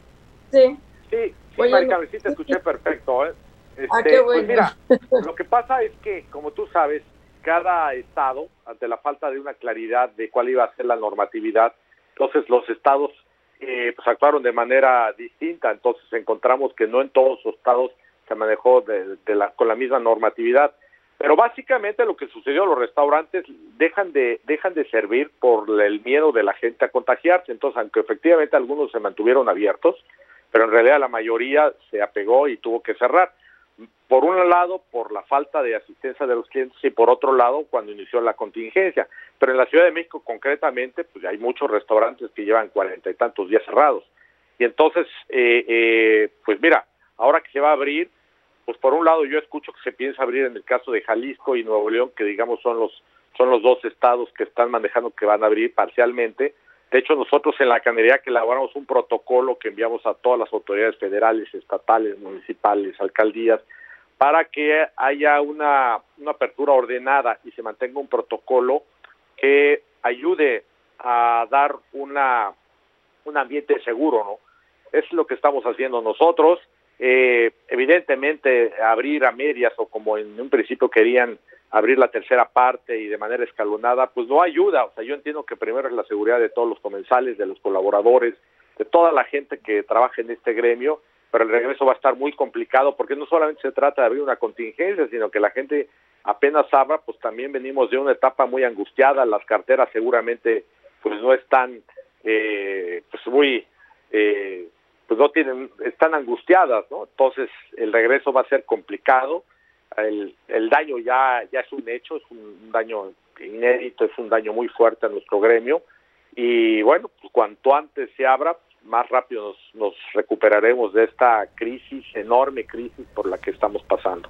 Sí. Sí, sí, Marica, sí te escuché perfecto. ¿eh? ah, qué este, bueno. Pues mira, lo que pasa es que, como tú sabes, cada estado, ante la falta de una claridad de cuál iba a ser la normatividad, entonces los estados eh, pues actuaron de manera distinta. Entonces encontramos que no en todos los estados se manejó de, la, con la misma normatividad. Pero básicamente lo que sucedió, los restaurantes dejan de, dejan de servir por el miedo de la gente a contagiarse. Entonces, aunque efectivamente algunos se mantuvieron abiertos, pero en realidad la mayoría se apegó y tuvo que cerrar. Por un lado, por la falta de asistencia de los clientes y por otro lado, cuando inició la contingencia. Pero en la Ciudad de México concretamente, pues hay muchos restaurantes que llevan cuarenta y tantos días cerrados. Y entonces, eh, eh, pues mira, ahora que se va a abrir, pues por un lado yo escucho que se piensa abrir en el caso de Jalisco y Nuevo León, que digamos son los son los dos estados que están manejando que van a abrir parcialmente. De hecho, nosotros en la canería que elaboramos un protocolo que enviamos a todas las autoridades federales, estatales, municipales, alcaldías, para que haya una, una apertura ordenada y se mantenga un protocolo que ayude a dar una un ambiente seguro, ¿no? Es lo que estamos haciendo nosotros. Eh, evidentemente, abrir a medias o como en un principio querían abrir la tercera parte y de manera escalonada, pues no ayuda. O sea, yo entiendo que primero es la seguridad de todos los comensales, de los colaboradores, de toda la gente que trabaja en este gremio, pero el regreso va a estar muy complicado porque no solamente se trata de abrir una contingencia, sino que la gente apenas abra, pues también venimos de una etapa muy angustiada, las carteras seguramente pues no están eh, pues muy eh, pues no tienen, están angustiadas, ¿no? Entonces el regreso va a ser complicado, el, el daño ya, ya es un hecho, es un daño inédito, es un daño muy fuerte a nuestro gremio y bueno, pues cuanto antes se abra, más rápido nos, nos recuperaremos de esta crisis, enorme crisis por la que estamos pasando.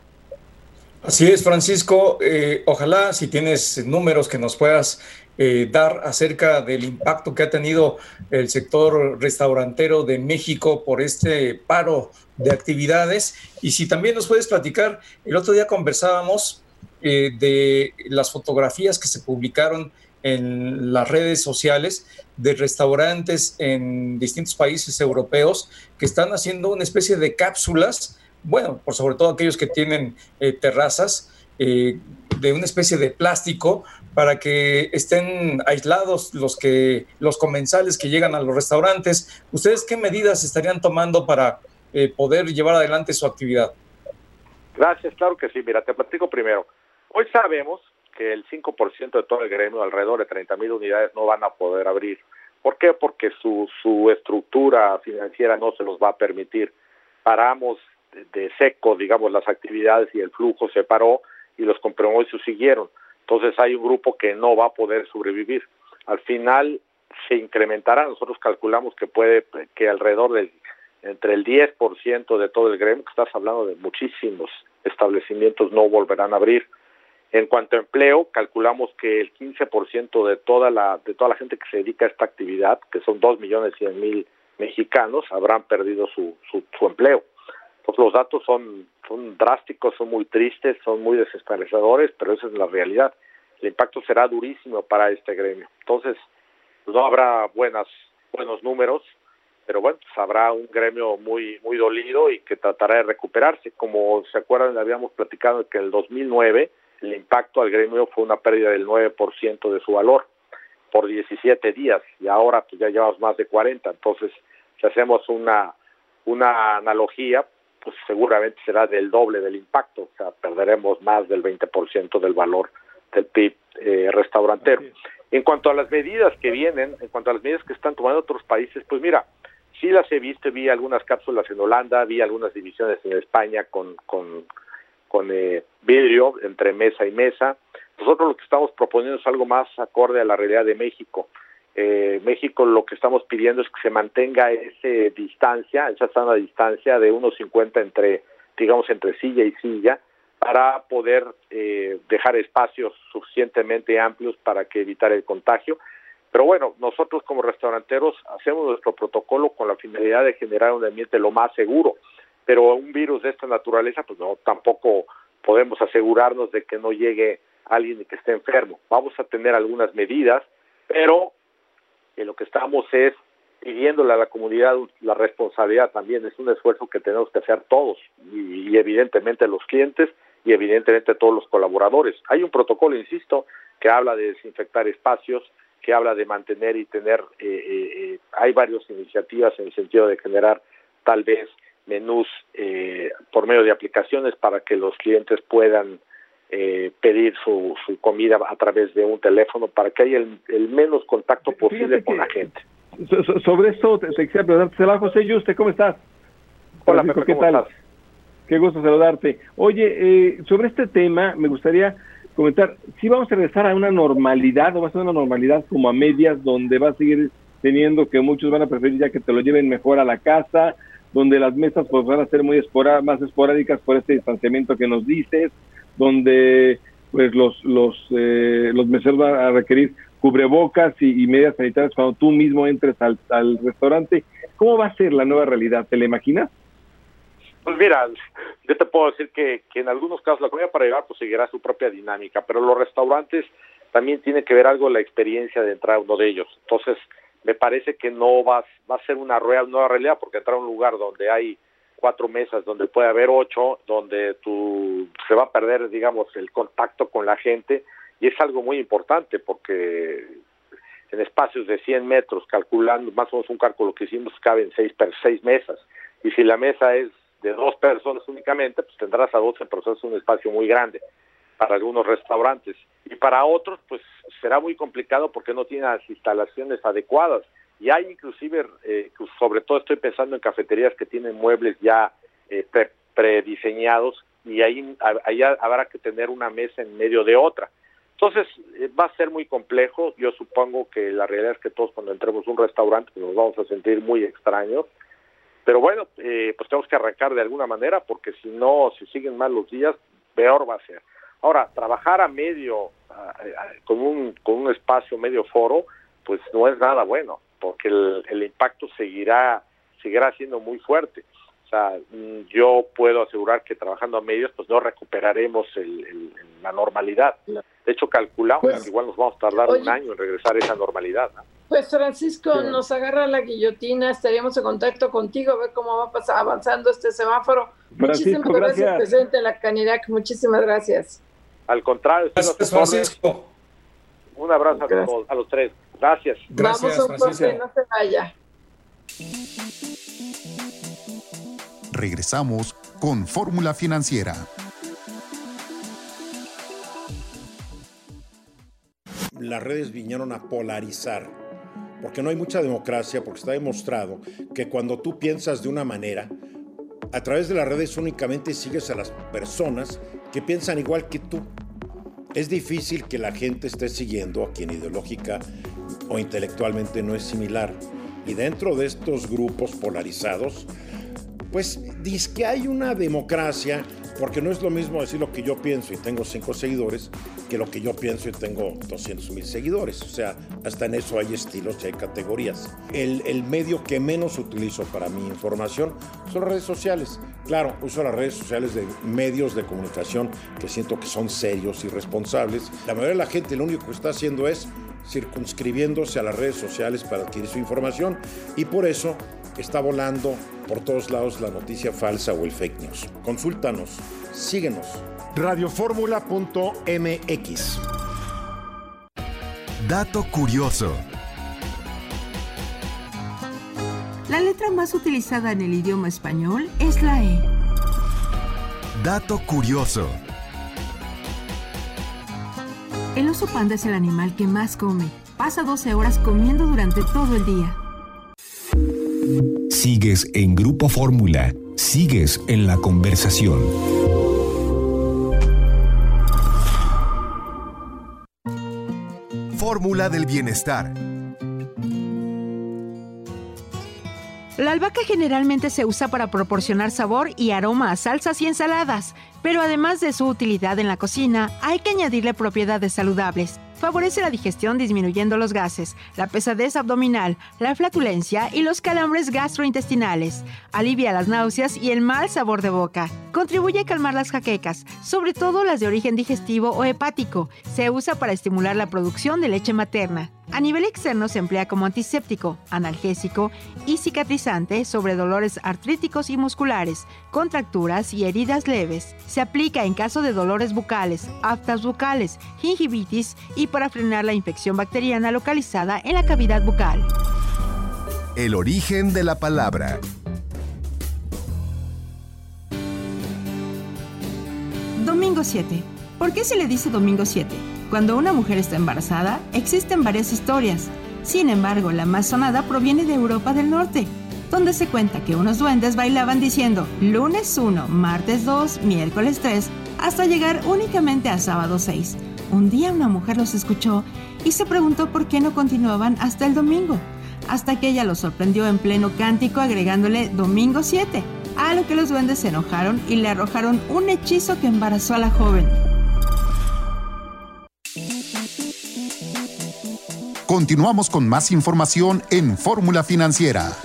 Así es, Francisco. Eh, ojalá si tienes números que nos puedas eh, dar acerca del impacto que ha tenido el sector restaurantero de México por este paro de actividades. Y si también nos puedes platicar, el otro día conversábamos eh, de las fotografías que se publicaron en las redes sociales de restaurantes en distintos países europeos que están haciendo una especie de cápsulas, bueno, por sobre todo aquellos que tienen eh, terrazas, de una especie de plástico para que estén aislados los que los comensales que llegan a los restaurantes. ¿Ustedes qué medidas estarían tomando para eh, poder llevar adelante su actividad? Gracias, claro que sí. Mira, te platico primero. Hoy sabemos que el 5% de todo el gremio, alrededor de 30 mil unidades, no van a poder abrir. ¿Por qué? Porque su, su estructura financiera no se los va a permitir. Paramos de, de seco, digamos, las actividades y el flujo se paró y los compromisos siguieron. Entonces hay un grupo que no va a poder sobrevivir. Al final, se incrementará. Nosotros calculamos que puede que alrededor del entre el 10% de todo el gremio, estás hablando de muchísimos establecimientos, no volverán a abrir. En cuanto a empleo, calculamos que el 15% de toda la de toda la gente que se dedica a esta actividad, que son dos millones cien mil mexicanos, habrán perdido su, su, su empleo. Entonces los datos son drásticos, son muy tristes, son muy desesperanzadores, pero esa es la realidad. El impacto será durísimo para este gremio. Entonces no habrá buenas buenos números, pero bueno, pues habrá un gremio muy muy dolido y que tratará de recuperarse. Como se acuerdan, habíamos platicado que en el 2009 el impacto al gremio fue una pérdida del 9% de su valor por 17 días y ahora pues ya llevamos más de 40. Entonces, si hacemos una una analogía, pues seguramente será del doble del impacto, o sea, perderemos más del 20% del valor del PIB eh, restaurantero. En cuanto a las medidas que vienen, en cuanto a las medidas que están tomando otros países, pues mira, sí las he visto, vi algunas cápsulas en Holanda, vi algunas divisiones en España con, con, con eh, vidrio entre mesa y mesa. Nosotros lo que estamos proponiendo es algo más acorde a la realidad de México. Eh, México lo que estamos pidiendo es que se mantenga esa distancia, esa sana distancia de 1,50 entre, digamos, entre silla y silla, para poder eh, dejar espacios suficientemente amplios para que evitar el contagio. Pero bueno, nosotros como restauranteros hacemos nuestro protocolo con la finalidad de generar un ambiente lo más seguro, pero un virus de esta naturaleza, pues no, tampoco podemos asegurarnos de que no llegue alguien que esté enfermo. Vamos a tener algunas medidas, pero eh, lo que estamos es pidiéndole a la comunidad la responsabilidad también, es un esfuerzo que tenemos que hacer todos y, y evidentemente los clientes y evidentemente todos los colaboradores. Hay un protocolo, insisto, que habla de desinfectar espacios, que habla de mantener y tener, eh, eh, eh, hay varias iniciativas en el sentido de generar tal vez menús eh, por medio de aplicaciones para que los clientes puedan eh, pedir su, su comida a través de un teléfono para que haya el, el menos contacto posible con la gente. So- so- sobre esto te, te quisiera preguntar, José Yuste, ¿cómo estás? Hola, Francisco, ¿qué ¿cómo tal? estás? Qué gusto saludarte. Oye, eh, sobre este tema me gustaría comentar, si vamos a regresar a una normalidad o va a ser una normalidad como a medias donde va a seguir teniendo que muchos van a preferir ya que te lo lleven mejor a la casa, donde las mesas pues van a ser muy espora- más esporádicas por este distanciamiento que nos dices, donde pues los los eh, los meseros van a requerir cubrebocas y, y medidas sanitarias cuando tú mismo entres al, al restaurante. ¿Cómo va a ser la nueva realidad? ¿Te la imaginas? Pues mira, yo te puedo decir que, que en algunos casos la comida para llevar pues seguirá su propia dinámica, pero los restaurantes también tiene que ver algo la experiencia de entrar a uno de ellos. Entonces, me parece que no va, va a ser una real, nueva realidad, porque entrar a un lugar donde hay cuatro mesas, donde puede haber ocho, donde tú, se va a perder, digamos, el contacto con la gente, y es algo muy importante, porque en espacios de 100 metros, calculando más o menos un cálculo que hicimos, caben seis, seis mesas, y si la mesa es de dos personas únicamente, pues tendrás a 12 personas un espacio muy grande para algunos restaurantes. Y para otros pues será muy complicado porque no tienen las instalaciones adecuadas y hay inclusive eh, sobre todo estoy pensando en cafeterías que tienen muebles ya eh, pre- prediseñados y ahí, ahí habrá que tener una mesa en medio de otra. Entonces eh, va a ser muy complejo. Yo supongo que la realidad es que todos cuando entremos a un restaurante pues, nos vamos a sentir muy extraños. Pero bueno, eh, pues tenemos que arrancar de alguna manera porque si no, si siguen mal los días, peor va a ser. Ahora, trabajar a medio, con, un, con un espacio medio foro, pues no es nada bueno, porque el, el impacto seguirá, seguirá siendo muy fuerte. O sea, mm, yo puedo asegurar que trabajando a medios, pues no recuperaremos el, el- la normalidad. De hecho, calculamos Pues, que igual nos vamos a tardar un año en regresar a esa normalidad. ¿no? Pues Francisco, Sí. nos agarra la guillotina, estaríamos en contacto contigo, a ver cómo va pasar, avanzando este semáforo. Francisco, Muchísimas gracias, gracias. presidente de la Canirac, muchísimas gracias. Al contrario, Gracias. Francisco. Un abrazo a, todos, a los tres. Gracias. Vamos a un corte, no se vaya. Regresamos con Fórmula Financiera. las redes vinieron a polarizar, porque no hay mucha democracia, porque está demostrado que cuando tú piensas de una manera, a través de las redes únicamente sigues a las personas que piensan igual que tú. Es difícil que la gente esté siguiendo a quien ideológica o intelectualmente no es similar. Y dentro de estos grupos polarizados, pues dice que hay una democracia, porque no es lo mismo decir lo que yo pienso y tengo cinco seguidores que lo que yo pienso y tengo 200 mil seguidores. O sea, hasta en eso hay estilos y hay categorías. El, el medio que menos utilizo para mi información son las redes sociales. Claro, uso las redes sociales de medios de comunicación que siento que son serios y responsables. La mayoría de la gente lo único que está haciendo es circunscribiéndose a las redes sociales para adquirir su información y por eso está volando por todos lados la noticia falsa o el fake news. Consúltanos, síguenos. Radioformula.mx Dato curioso. La letra más utilizada en el idioma español es la E. Dato curioso. El oso panda es el animal que más come. Pasa 12 horas comiendo durante todo el día. Sigues en Grupo Fórmula. Sigues en la conversación. Fórmula del bienestar. La albahaca generalmente se usa para proporcionar sabor y aroma a salsas y ensaladas, pero además de su utilidad en la cocina, hay que añadirle propiedades saludables. Favorece la digestión disminuyendo los gases, la pesadez abdominal, la flatulencia y los calambres gastrointestinales. Alivia las náuseas y el mal sabor de boca. Contribuye a calmar las jaquecas, sobre todo las de origen digestivo o hepático. Se usa para estimular la producción de leche materna. A nivel externo se emplea como antiséptico, analgésico y cicatrizante sobre dolores artríticos y musculares, contracturas y heridas leves. Se aplica en caso de dolores bucales, aftas bucales, gingivitis y para frenar la infección bacteriana localizada en la cavidad bucal. El origen de la palabra. Domingo 7. ¿Por qué se le dice domingo 7? Cuando una mujer está embarazada, existen varias historias. Sin embargo, la más sonada proviene de Europa del Norte, donde se cuenta que unos duendes bailaban diciendo lunes 1, martes 2, miércoles 3, hasta llegar únicamente a sábado 6. Un día una mujer los escuchó y se preguntó por qué no continuaban hasta el domingo, hasta que ella los sorprendió en pleno cántico agregándole domingo 7, a lo que los duendes se enojaron y le arrojaron un hechizo que embarazó a la joven. Continuamos con más información en Fórmula Financiera.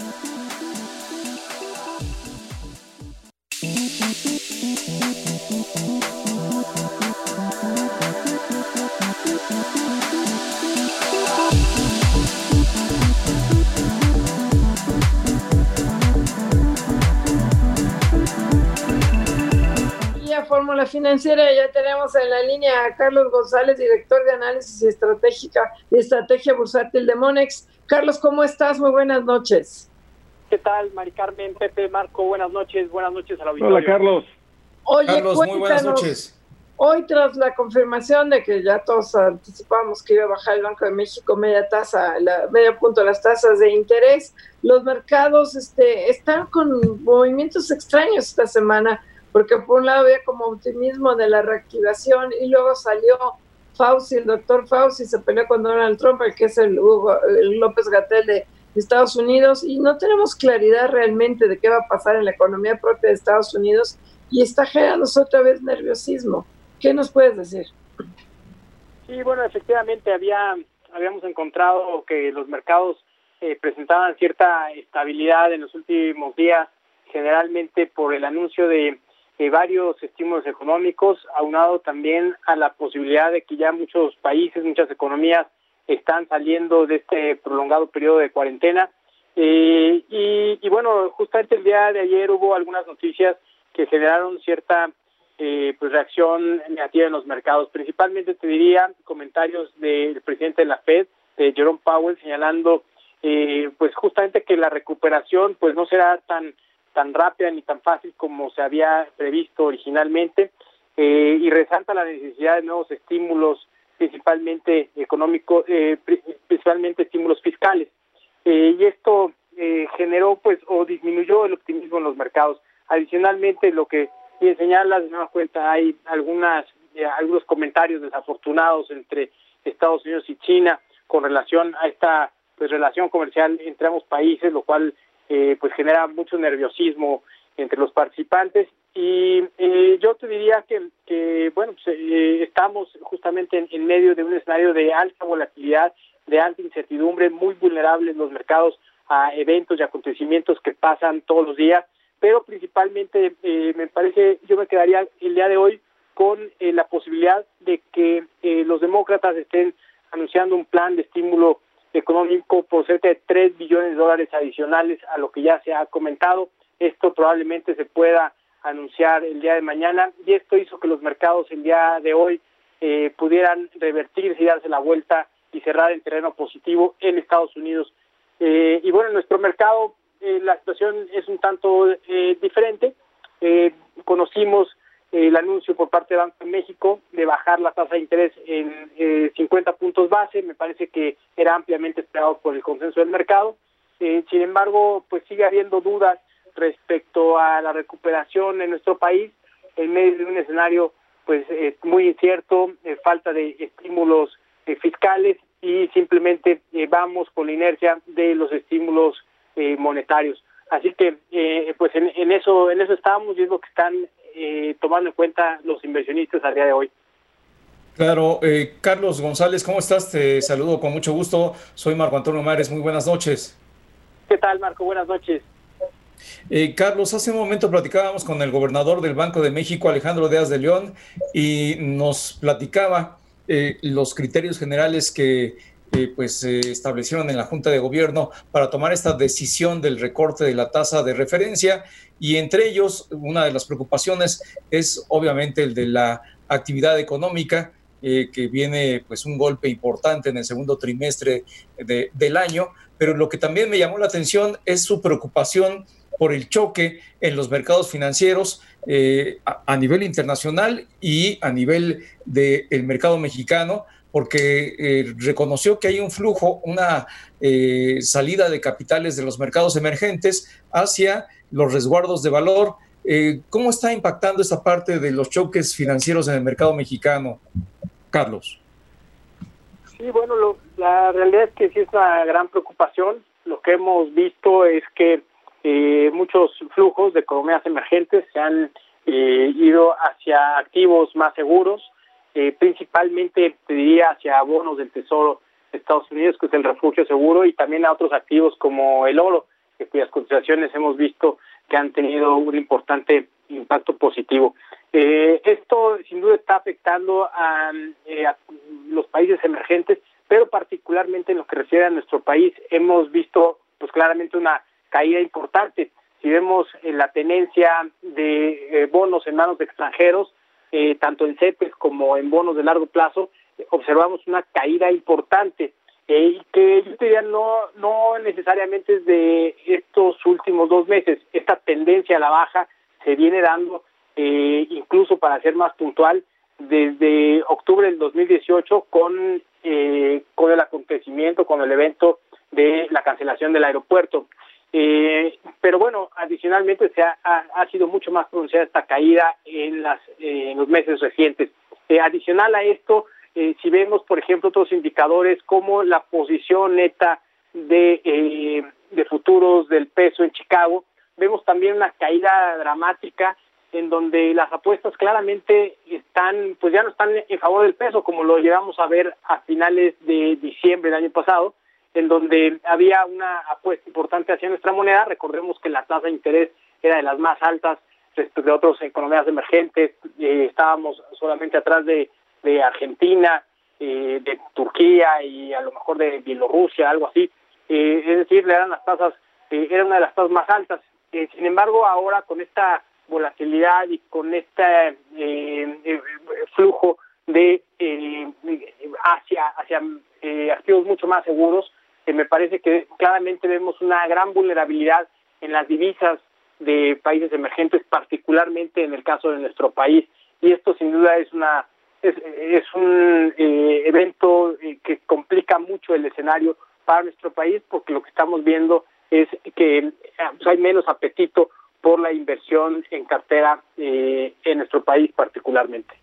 Financiera, ya tenemos en la línea a Carlos González, director de análisis estratégica y estrategia bursátil de Monex. Carlos, ¿cómo estás? Muy buenas noches. ¿Qué tal, Mari Carmen, Pepe, Marco? Buenas noches, buenas noches a la auditorio. Hola, Carlos. Oye, Carlos, muy buenas noches. Hoy, tras la confirmación de que ya todos anticipábamos que iba a bajar el Banco de México media tasa, la, medio punto las tasas de interés, los mercados este, están con movimientos extraños esta semana porque por un lado había como optimismo de la reactivación y luego salió Fauci, el doctor Fauci se peleó con Donald Trump, el que es el, el López Gatel de Estados Unidos, y no tenemos claridad realmente de qué va a pasar en la economía propia de Estados Unidos y está generando otra vez nerviosismo. ¿Qué nos puedes decir? Sí, bueno, efectivamente había habíamos encontrado que los mercados eh, presentaban cierta estabilidad en los últimos días, generalmente por el anuncio de varios estímulos económicos, aunado también a la posibilidad de que ya muchos países, muchas economías están saliendo de este prolongado periodo de cuarentena. Eh, y, bueno, justamente el día de ayer hubo algunas noticias que generaron cierta eh, pues reacción negativa en los mercados. Principalmente te diría comentarios del presidente de la Fed, de Jerome Powell, señalando eh, pues justamente que la recuperación pues no será tan tan rápida ni tan fácil como se había previsto originalmente eh, y resalta la necesidad de nuevos estímulos principalmente económicos, eh, principalmente estímulos fiscales. Eh, y esto generó pues o disminuyó el optimismo en los mercados. Adicionalmente, lo que bien señala, de nueva cuenta, hay algunas algunos comentarios desafortunados entre Estados Unidos y China con relación a esta pues relación comercial entre ambos países, lo cual eh, pues genera mucho nerviosismo entre los participantes. Y eh, yo te diría que, que bueno pues, eh, estamos justamente en, en, medio de un escenario de alta volatilidad, de alta incertidumbre, muy vulnerables los mercados a eventos y acontecimientos que pasan todos los días, pero principalmente eh, me parece yo me quedaría el día de hoy con eh, la posibilidad de que eh, los demócratas estén anunciando un plan de estímulo económico cerca de 3 billones de dólares adicionales a lo que ya se ha comentado. Esto probablemente se pueda anunciar el día de mañana y esto hizo que los mercados el día de hoy eh, pudieran revertirse y darse la vuelta y cerrar en terreno positivo en Estados Unidos. Eh, y bueno, en nuestro mercado eh, la situación es un tanto eh, diferente. conocimos el anuncio por parte de Banco de México de bajar la tasa de interés en eh, 50 puntos base, me parece que era ampliamente esperado por el consenso del mercado. Eh, sin embargo, pues sigue habiendo dudas respecto a la recuperación en nuestro país en medio de un escenario pues eh, muy incierto, eh, falta de estímulos eh, fiscales y simplemente vamos con la inercia de los estímulos monetarios. Así que pues en, en, eso en eso estamos y es lo que están eh, tomando en cuenta los inversionistas a día de hoy. Claro, eh, Carlos González, ¿cómo estás? Te saludo con mucho gusto. Soy Marco Antonio Mares, muy buenas noches. ¿Qué tal, Marco? Buenas noches. Eh, Carlos, hace un momento platicábamos con el gobernador del Banco de México, Alejandro Díaz de León, y nos platicaba eh, los criterios generales que pues se establecieron en la Junta de Gobierno para tomar esta decisión del recorte de la tasa de referencia. Y entre ellos una de las preocupaciones es obviamente el de la actividad económica eh, que viene pues un golpe importante en el segundo trimestre de, del año, pero lo que también me llamó la atención es su preocupación por el choque en los mercados financieros eh, a, nivel internacional y a nivel del de mercado mexicano, porque eh, reconoció que hay un flujo, una eh, salida de capitales de los mercados emergentes hacia los resguardos de valor. Eh, ¿Cómo está impactando esta parte de los choques financieros en el mercado mexicano, Carlos? Sí, bueno, lo, la realidad es que sí es una gran preocupación. Lo que hemos visto es que eh, muchos flujos de economías emergentes se han eh, ido hacia activos más seguros, eh, principalmente te diría hacia bonos del Tesoro de Estados Unidos, que es el refugio seguro, y también a otros activos como el oro, que cuyas cotizaciones hemos visto que han tenido un importante impacto positivo. Eh, esto sin duda está afectando a, eh, los países emergentes, pero particularmente en lo que refiere a nuestro país hemos visto pues claramente una caída importante. Si vemos eh, la tenencia de bonos en manos de extranjeros, eh, tanto en CETES como en bonos de largo plazo, observamos una caída importante eh, y que yo diría no, no necesariamente es de estos últimos dos meses. Esta tendencia a la baja se viene dando, eh, incluso para ser más puntual, desde octubre del 2018 con, eh, con el acontecimiento, con el evento de la cancelación del aeropuerto. Eh, pero bueno, adicionalmente se ha, ha, ha, sido mucho más pronunciada esta caída en, las, eh, en los meses recientes. Eh, adicional a esto, eh, si vemos, por ejemplo, otros indicadores como la posición neta de, eh, de futuros del peso en Chicago, vemos también una caída dramática en donde las apuestas claramente están, pues ya no están en favor del peso, como lo llegamos a ver a finales de diciembre del año pasado, en donde había una apuesta importante hacia nuestra moneda. Recordemos que la tasa de interés era de las más altas respecto de otras economías emergentes. Eh, estábamos solamente atrás de, de Argentina, eh, de Turquía y a lo mejor de Bielorrusia, algo así. Eh, es decir, eran las tasas, eh, era una de las tasas más altas. Eh, sin embargo, ahora con esta volatilidad y con este flujo de hacia hacia activos mucho más seguros, me parece que claramente vemos una gran vulnerabilidad en las divisas de países emergentes, particularmente en el caso de nuestro país. Y esto sin duda es una es, es un eh, evento eh, que complica mucho el escenario para nuestro país, porque lo que estamos viendo es que pues, hay menos apetito por la inversión en cartera eh, en nuestro país particularmente.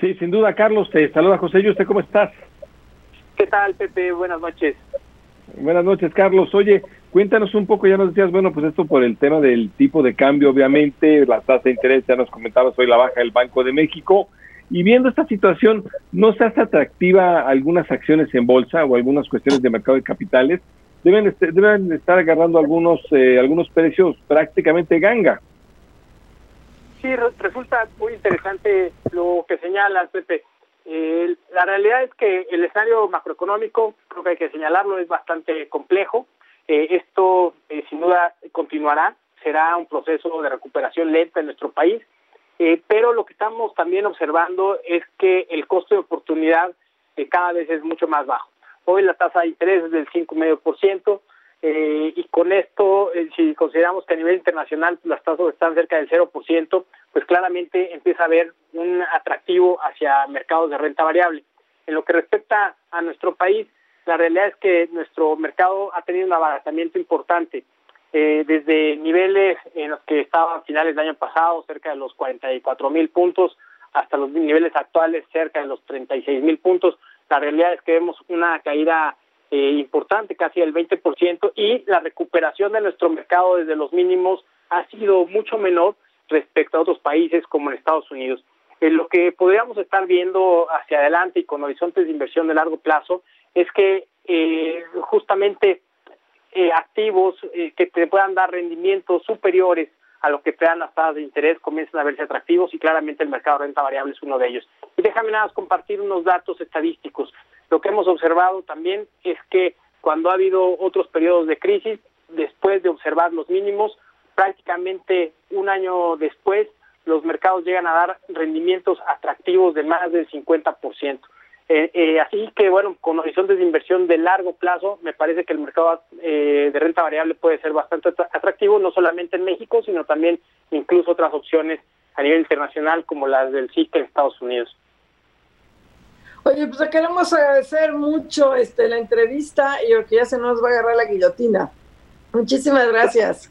Sí, sin duda, Carlos, te saluda José. ¿Y usted cómo estás? ¿Qué tal, Pepe? Buenas noches. Buenas noches, Carlos. Oye, cuéntanos un poco, ya nos decías, bueno, pues esto por el tema del tipo de cambio, obviamente, la tasa de interés, ya nos comentabas hoy la baja del Banco de México. Y viendo esta situación, ¿no se hace atractiva algunas acciones en bolsa o algunas cuestiones de mercado de capitales? Deben, est- deben estar agarrando algunos, eh, algunos precios prácticamente ganga. Sí, re- resulta muy interesante lo que señalas, Pepe. Eh, la realidad es que el escenario macroeconómico, creo que hay que señalarlo, es bastante complejo. Eh, esto, eh, sin duda, continuará. Será un proceso de recuperación lenta en nuestro país. Eh, pero lo que estamos también observando es que el costo de oportunidad eh, cada vez es mucho más bajo. Hoy la tasa de interés es del 5,5%, eh, y con esto, eh, si consideramos que a nivel internacional las tasas están cerca del 0%, pues claramente empieza a haber un atractivo hacia mercados de renta variable. En lo que respecta a nuestro país, la realidad es que nuestro mercado ha tenido un abaratamiento importante. Eh, desde niveles en los que estaba a finales del año pasado, cerca de los 44 mil puntos, hasta los niveles actuales, cerca de los 36 mil puntos. La realidad es que vemos una caída eh, importante, casi el 20%, y la recuperación de nuestro mercado desde los mínimos ha sido mucho menor respecto a otros países como en Estados Unidos. Eh, lo que podríamos estar viendo hacia adelante y con horizontes de inversión de largo plazo es que eh, justamente eh, activos eh, que te puedan dar rendimientos superiores a lo que te dan las tasas de interés comienzan a verse atractivos y claramente el mercado de renta variable es uno de ellos. Y déjame nada más compartir unos datos estadísticos. Lo que hemos observado también es que cuando ha habido otros periodos de crisis, después de observar los mínimos, prácticamente un año después, los mercados llegan a dar rendimientos atractivos de más del 50%. Eh, eh, así que, bueno, con horizontes de inversión de largo plazo, me parece que el mercado eh, de renta variable puede ser bastante atra- atractivo, no solamente en México, sino también incluso otras opciones a nivel internacional, como las del SIC en Estados Unidos. Oye, pues queremos agradecer mucho este, la entrevista y porque ya se nos va a agarrar la guillotina. Muchísimas gracias.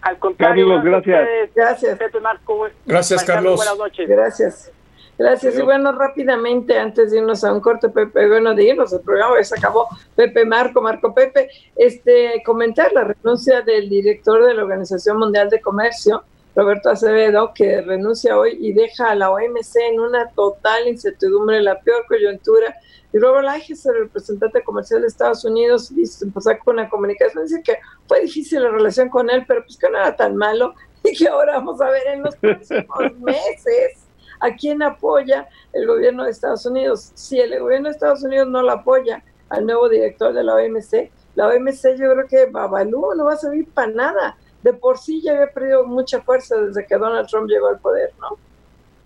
Al contrario, Carlos, gracias. Gracias. Pepe Marco, Gracias, Carlos. Buenas noches. Gracias. Gracias. Y bueno, rápidamente, antes de irnos a un corte, Pepe, bueno, de irnos, el programa ya se acabó. Pepe Marco, Marco Pepe, este, comentar la renuncia del director de la Organización Mundial de Comercio, Roberto Acevedo, que renuncia hoy y deja a la OMC en una total incertidumbre, la peor coyuntura. Y Robert Lighthizer, el representante comercial de Estados Unidos, dice, pues sacó una comunicación, dice que fue difícil la relación con él, pero pues que no era tan malo y que ahora vamos a ver en los próximos meses a quién apoya el gobierno de Estados Unidos. Si el gobierno de Estados Unidos no lo apoya al nuevo director de la OMC, la OMC yo creo que Babalú no va a servir para nada. De por sí ya había perdido mucha fuerza desde que Donald Trump llegó al poder, ¿no?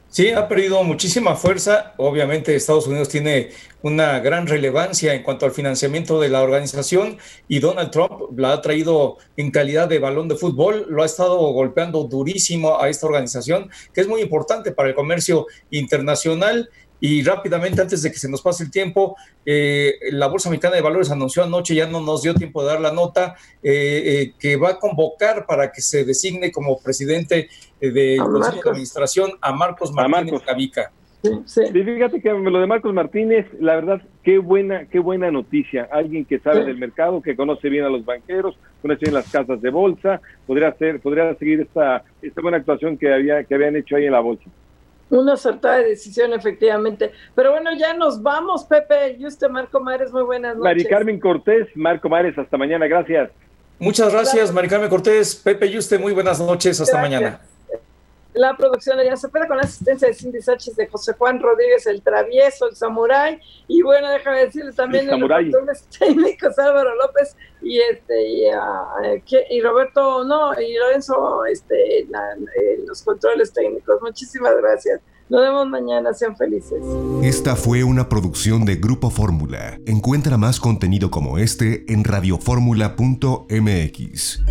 Sí, ha perdido muchísima fuerza. Obviamente Estados Unidos tiene una gran relevancia en cuanto al financiamiento de la organización y Donald Trump la ha traído en calidad de balón de fútbol, lo ha estado golpeando durísimo a esta organización, que es muy importante para el comercio internacional. Y rápidamente, antes de que se nos pase el tiempo, eh, la Bolsa Mexicana de Valores anunció anoche, ya no nos dio tiempo de dar la nota, eh, eh, que va a convocar para que se designe como presidente eh, del A Consejo de Marcos. Administración a Marcos A Martínez Marcos. Gavica. Sí, sí. Y fíjate que lo de Marcos Martínez, la verdad, qué buena, qué buena noticia. Alguien que sabe Sí. del mercado, que conoce bien a los banqueros, conoce bien las casas de bolsa, podría ser, podría seguir esta, esta buena actuación que había, que habían hecho ahí en la bolsa. Una acertada decisión, efectivamente. Pero bueno, ya nos vamos, Pepe. Y usted, Marco Mares, muy buenas noches. Mari Carmen Cortés, Marco Mares, hasta mañana, gracias. Muchas gracias, Maricarmen Cortés, Pepe Yuste, muy buenas noches, hasta Gracias. mañana. La producción de Arián Cepeda con la asistencia de Cindy Sánchez, de José Juan Rodríguez, el travieso, el samurái. Y bueno, déjame decirle también El en los técnicos Álvaro López y este y, ah, eh, y Roberto, no, y Lorenzo, este, la- eh, los controles técnicos. Muchísimas gracias. Nos vemos mañana, sean felices. Esta fue una producción de Grupo Fórmula. Encuentra más contenido como este en radioformula.mx.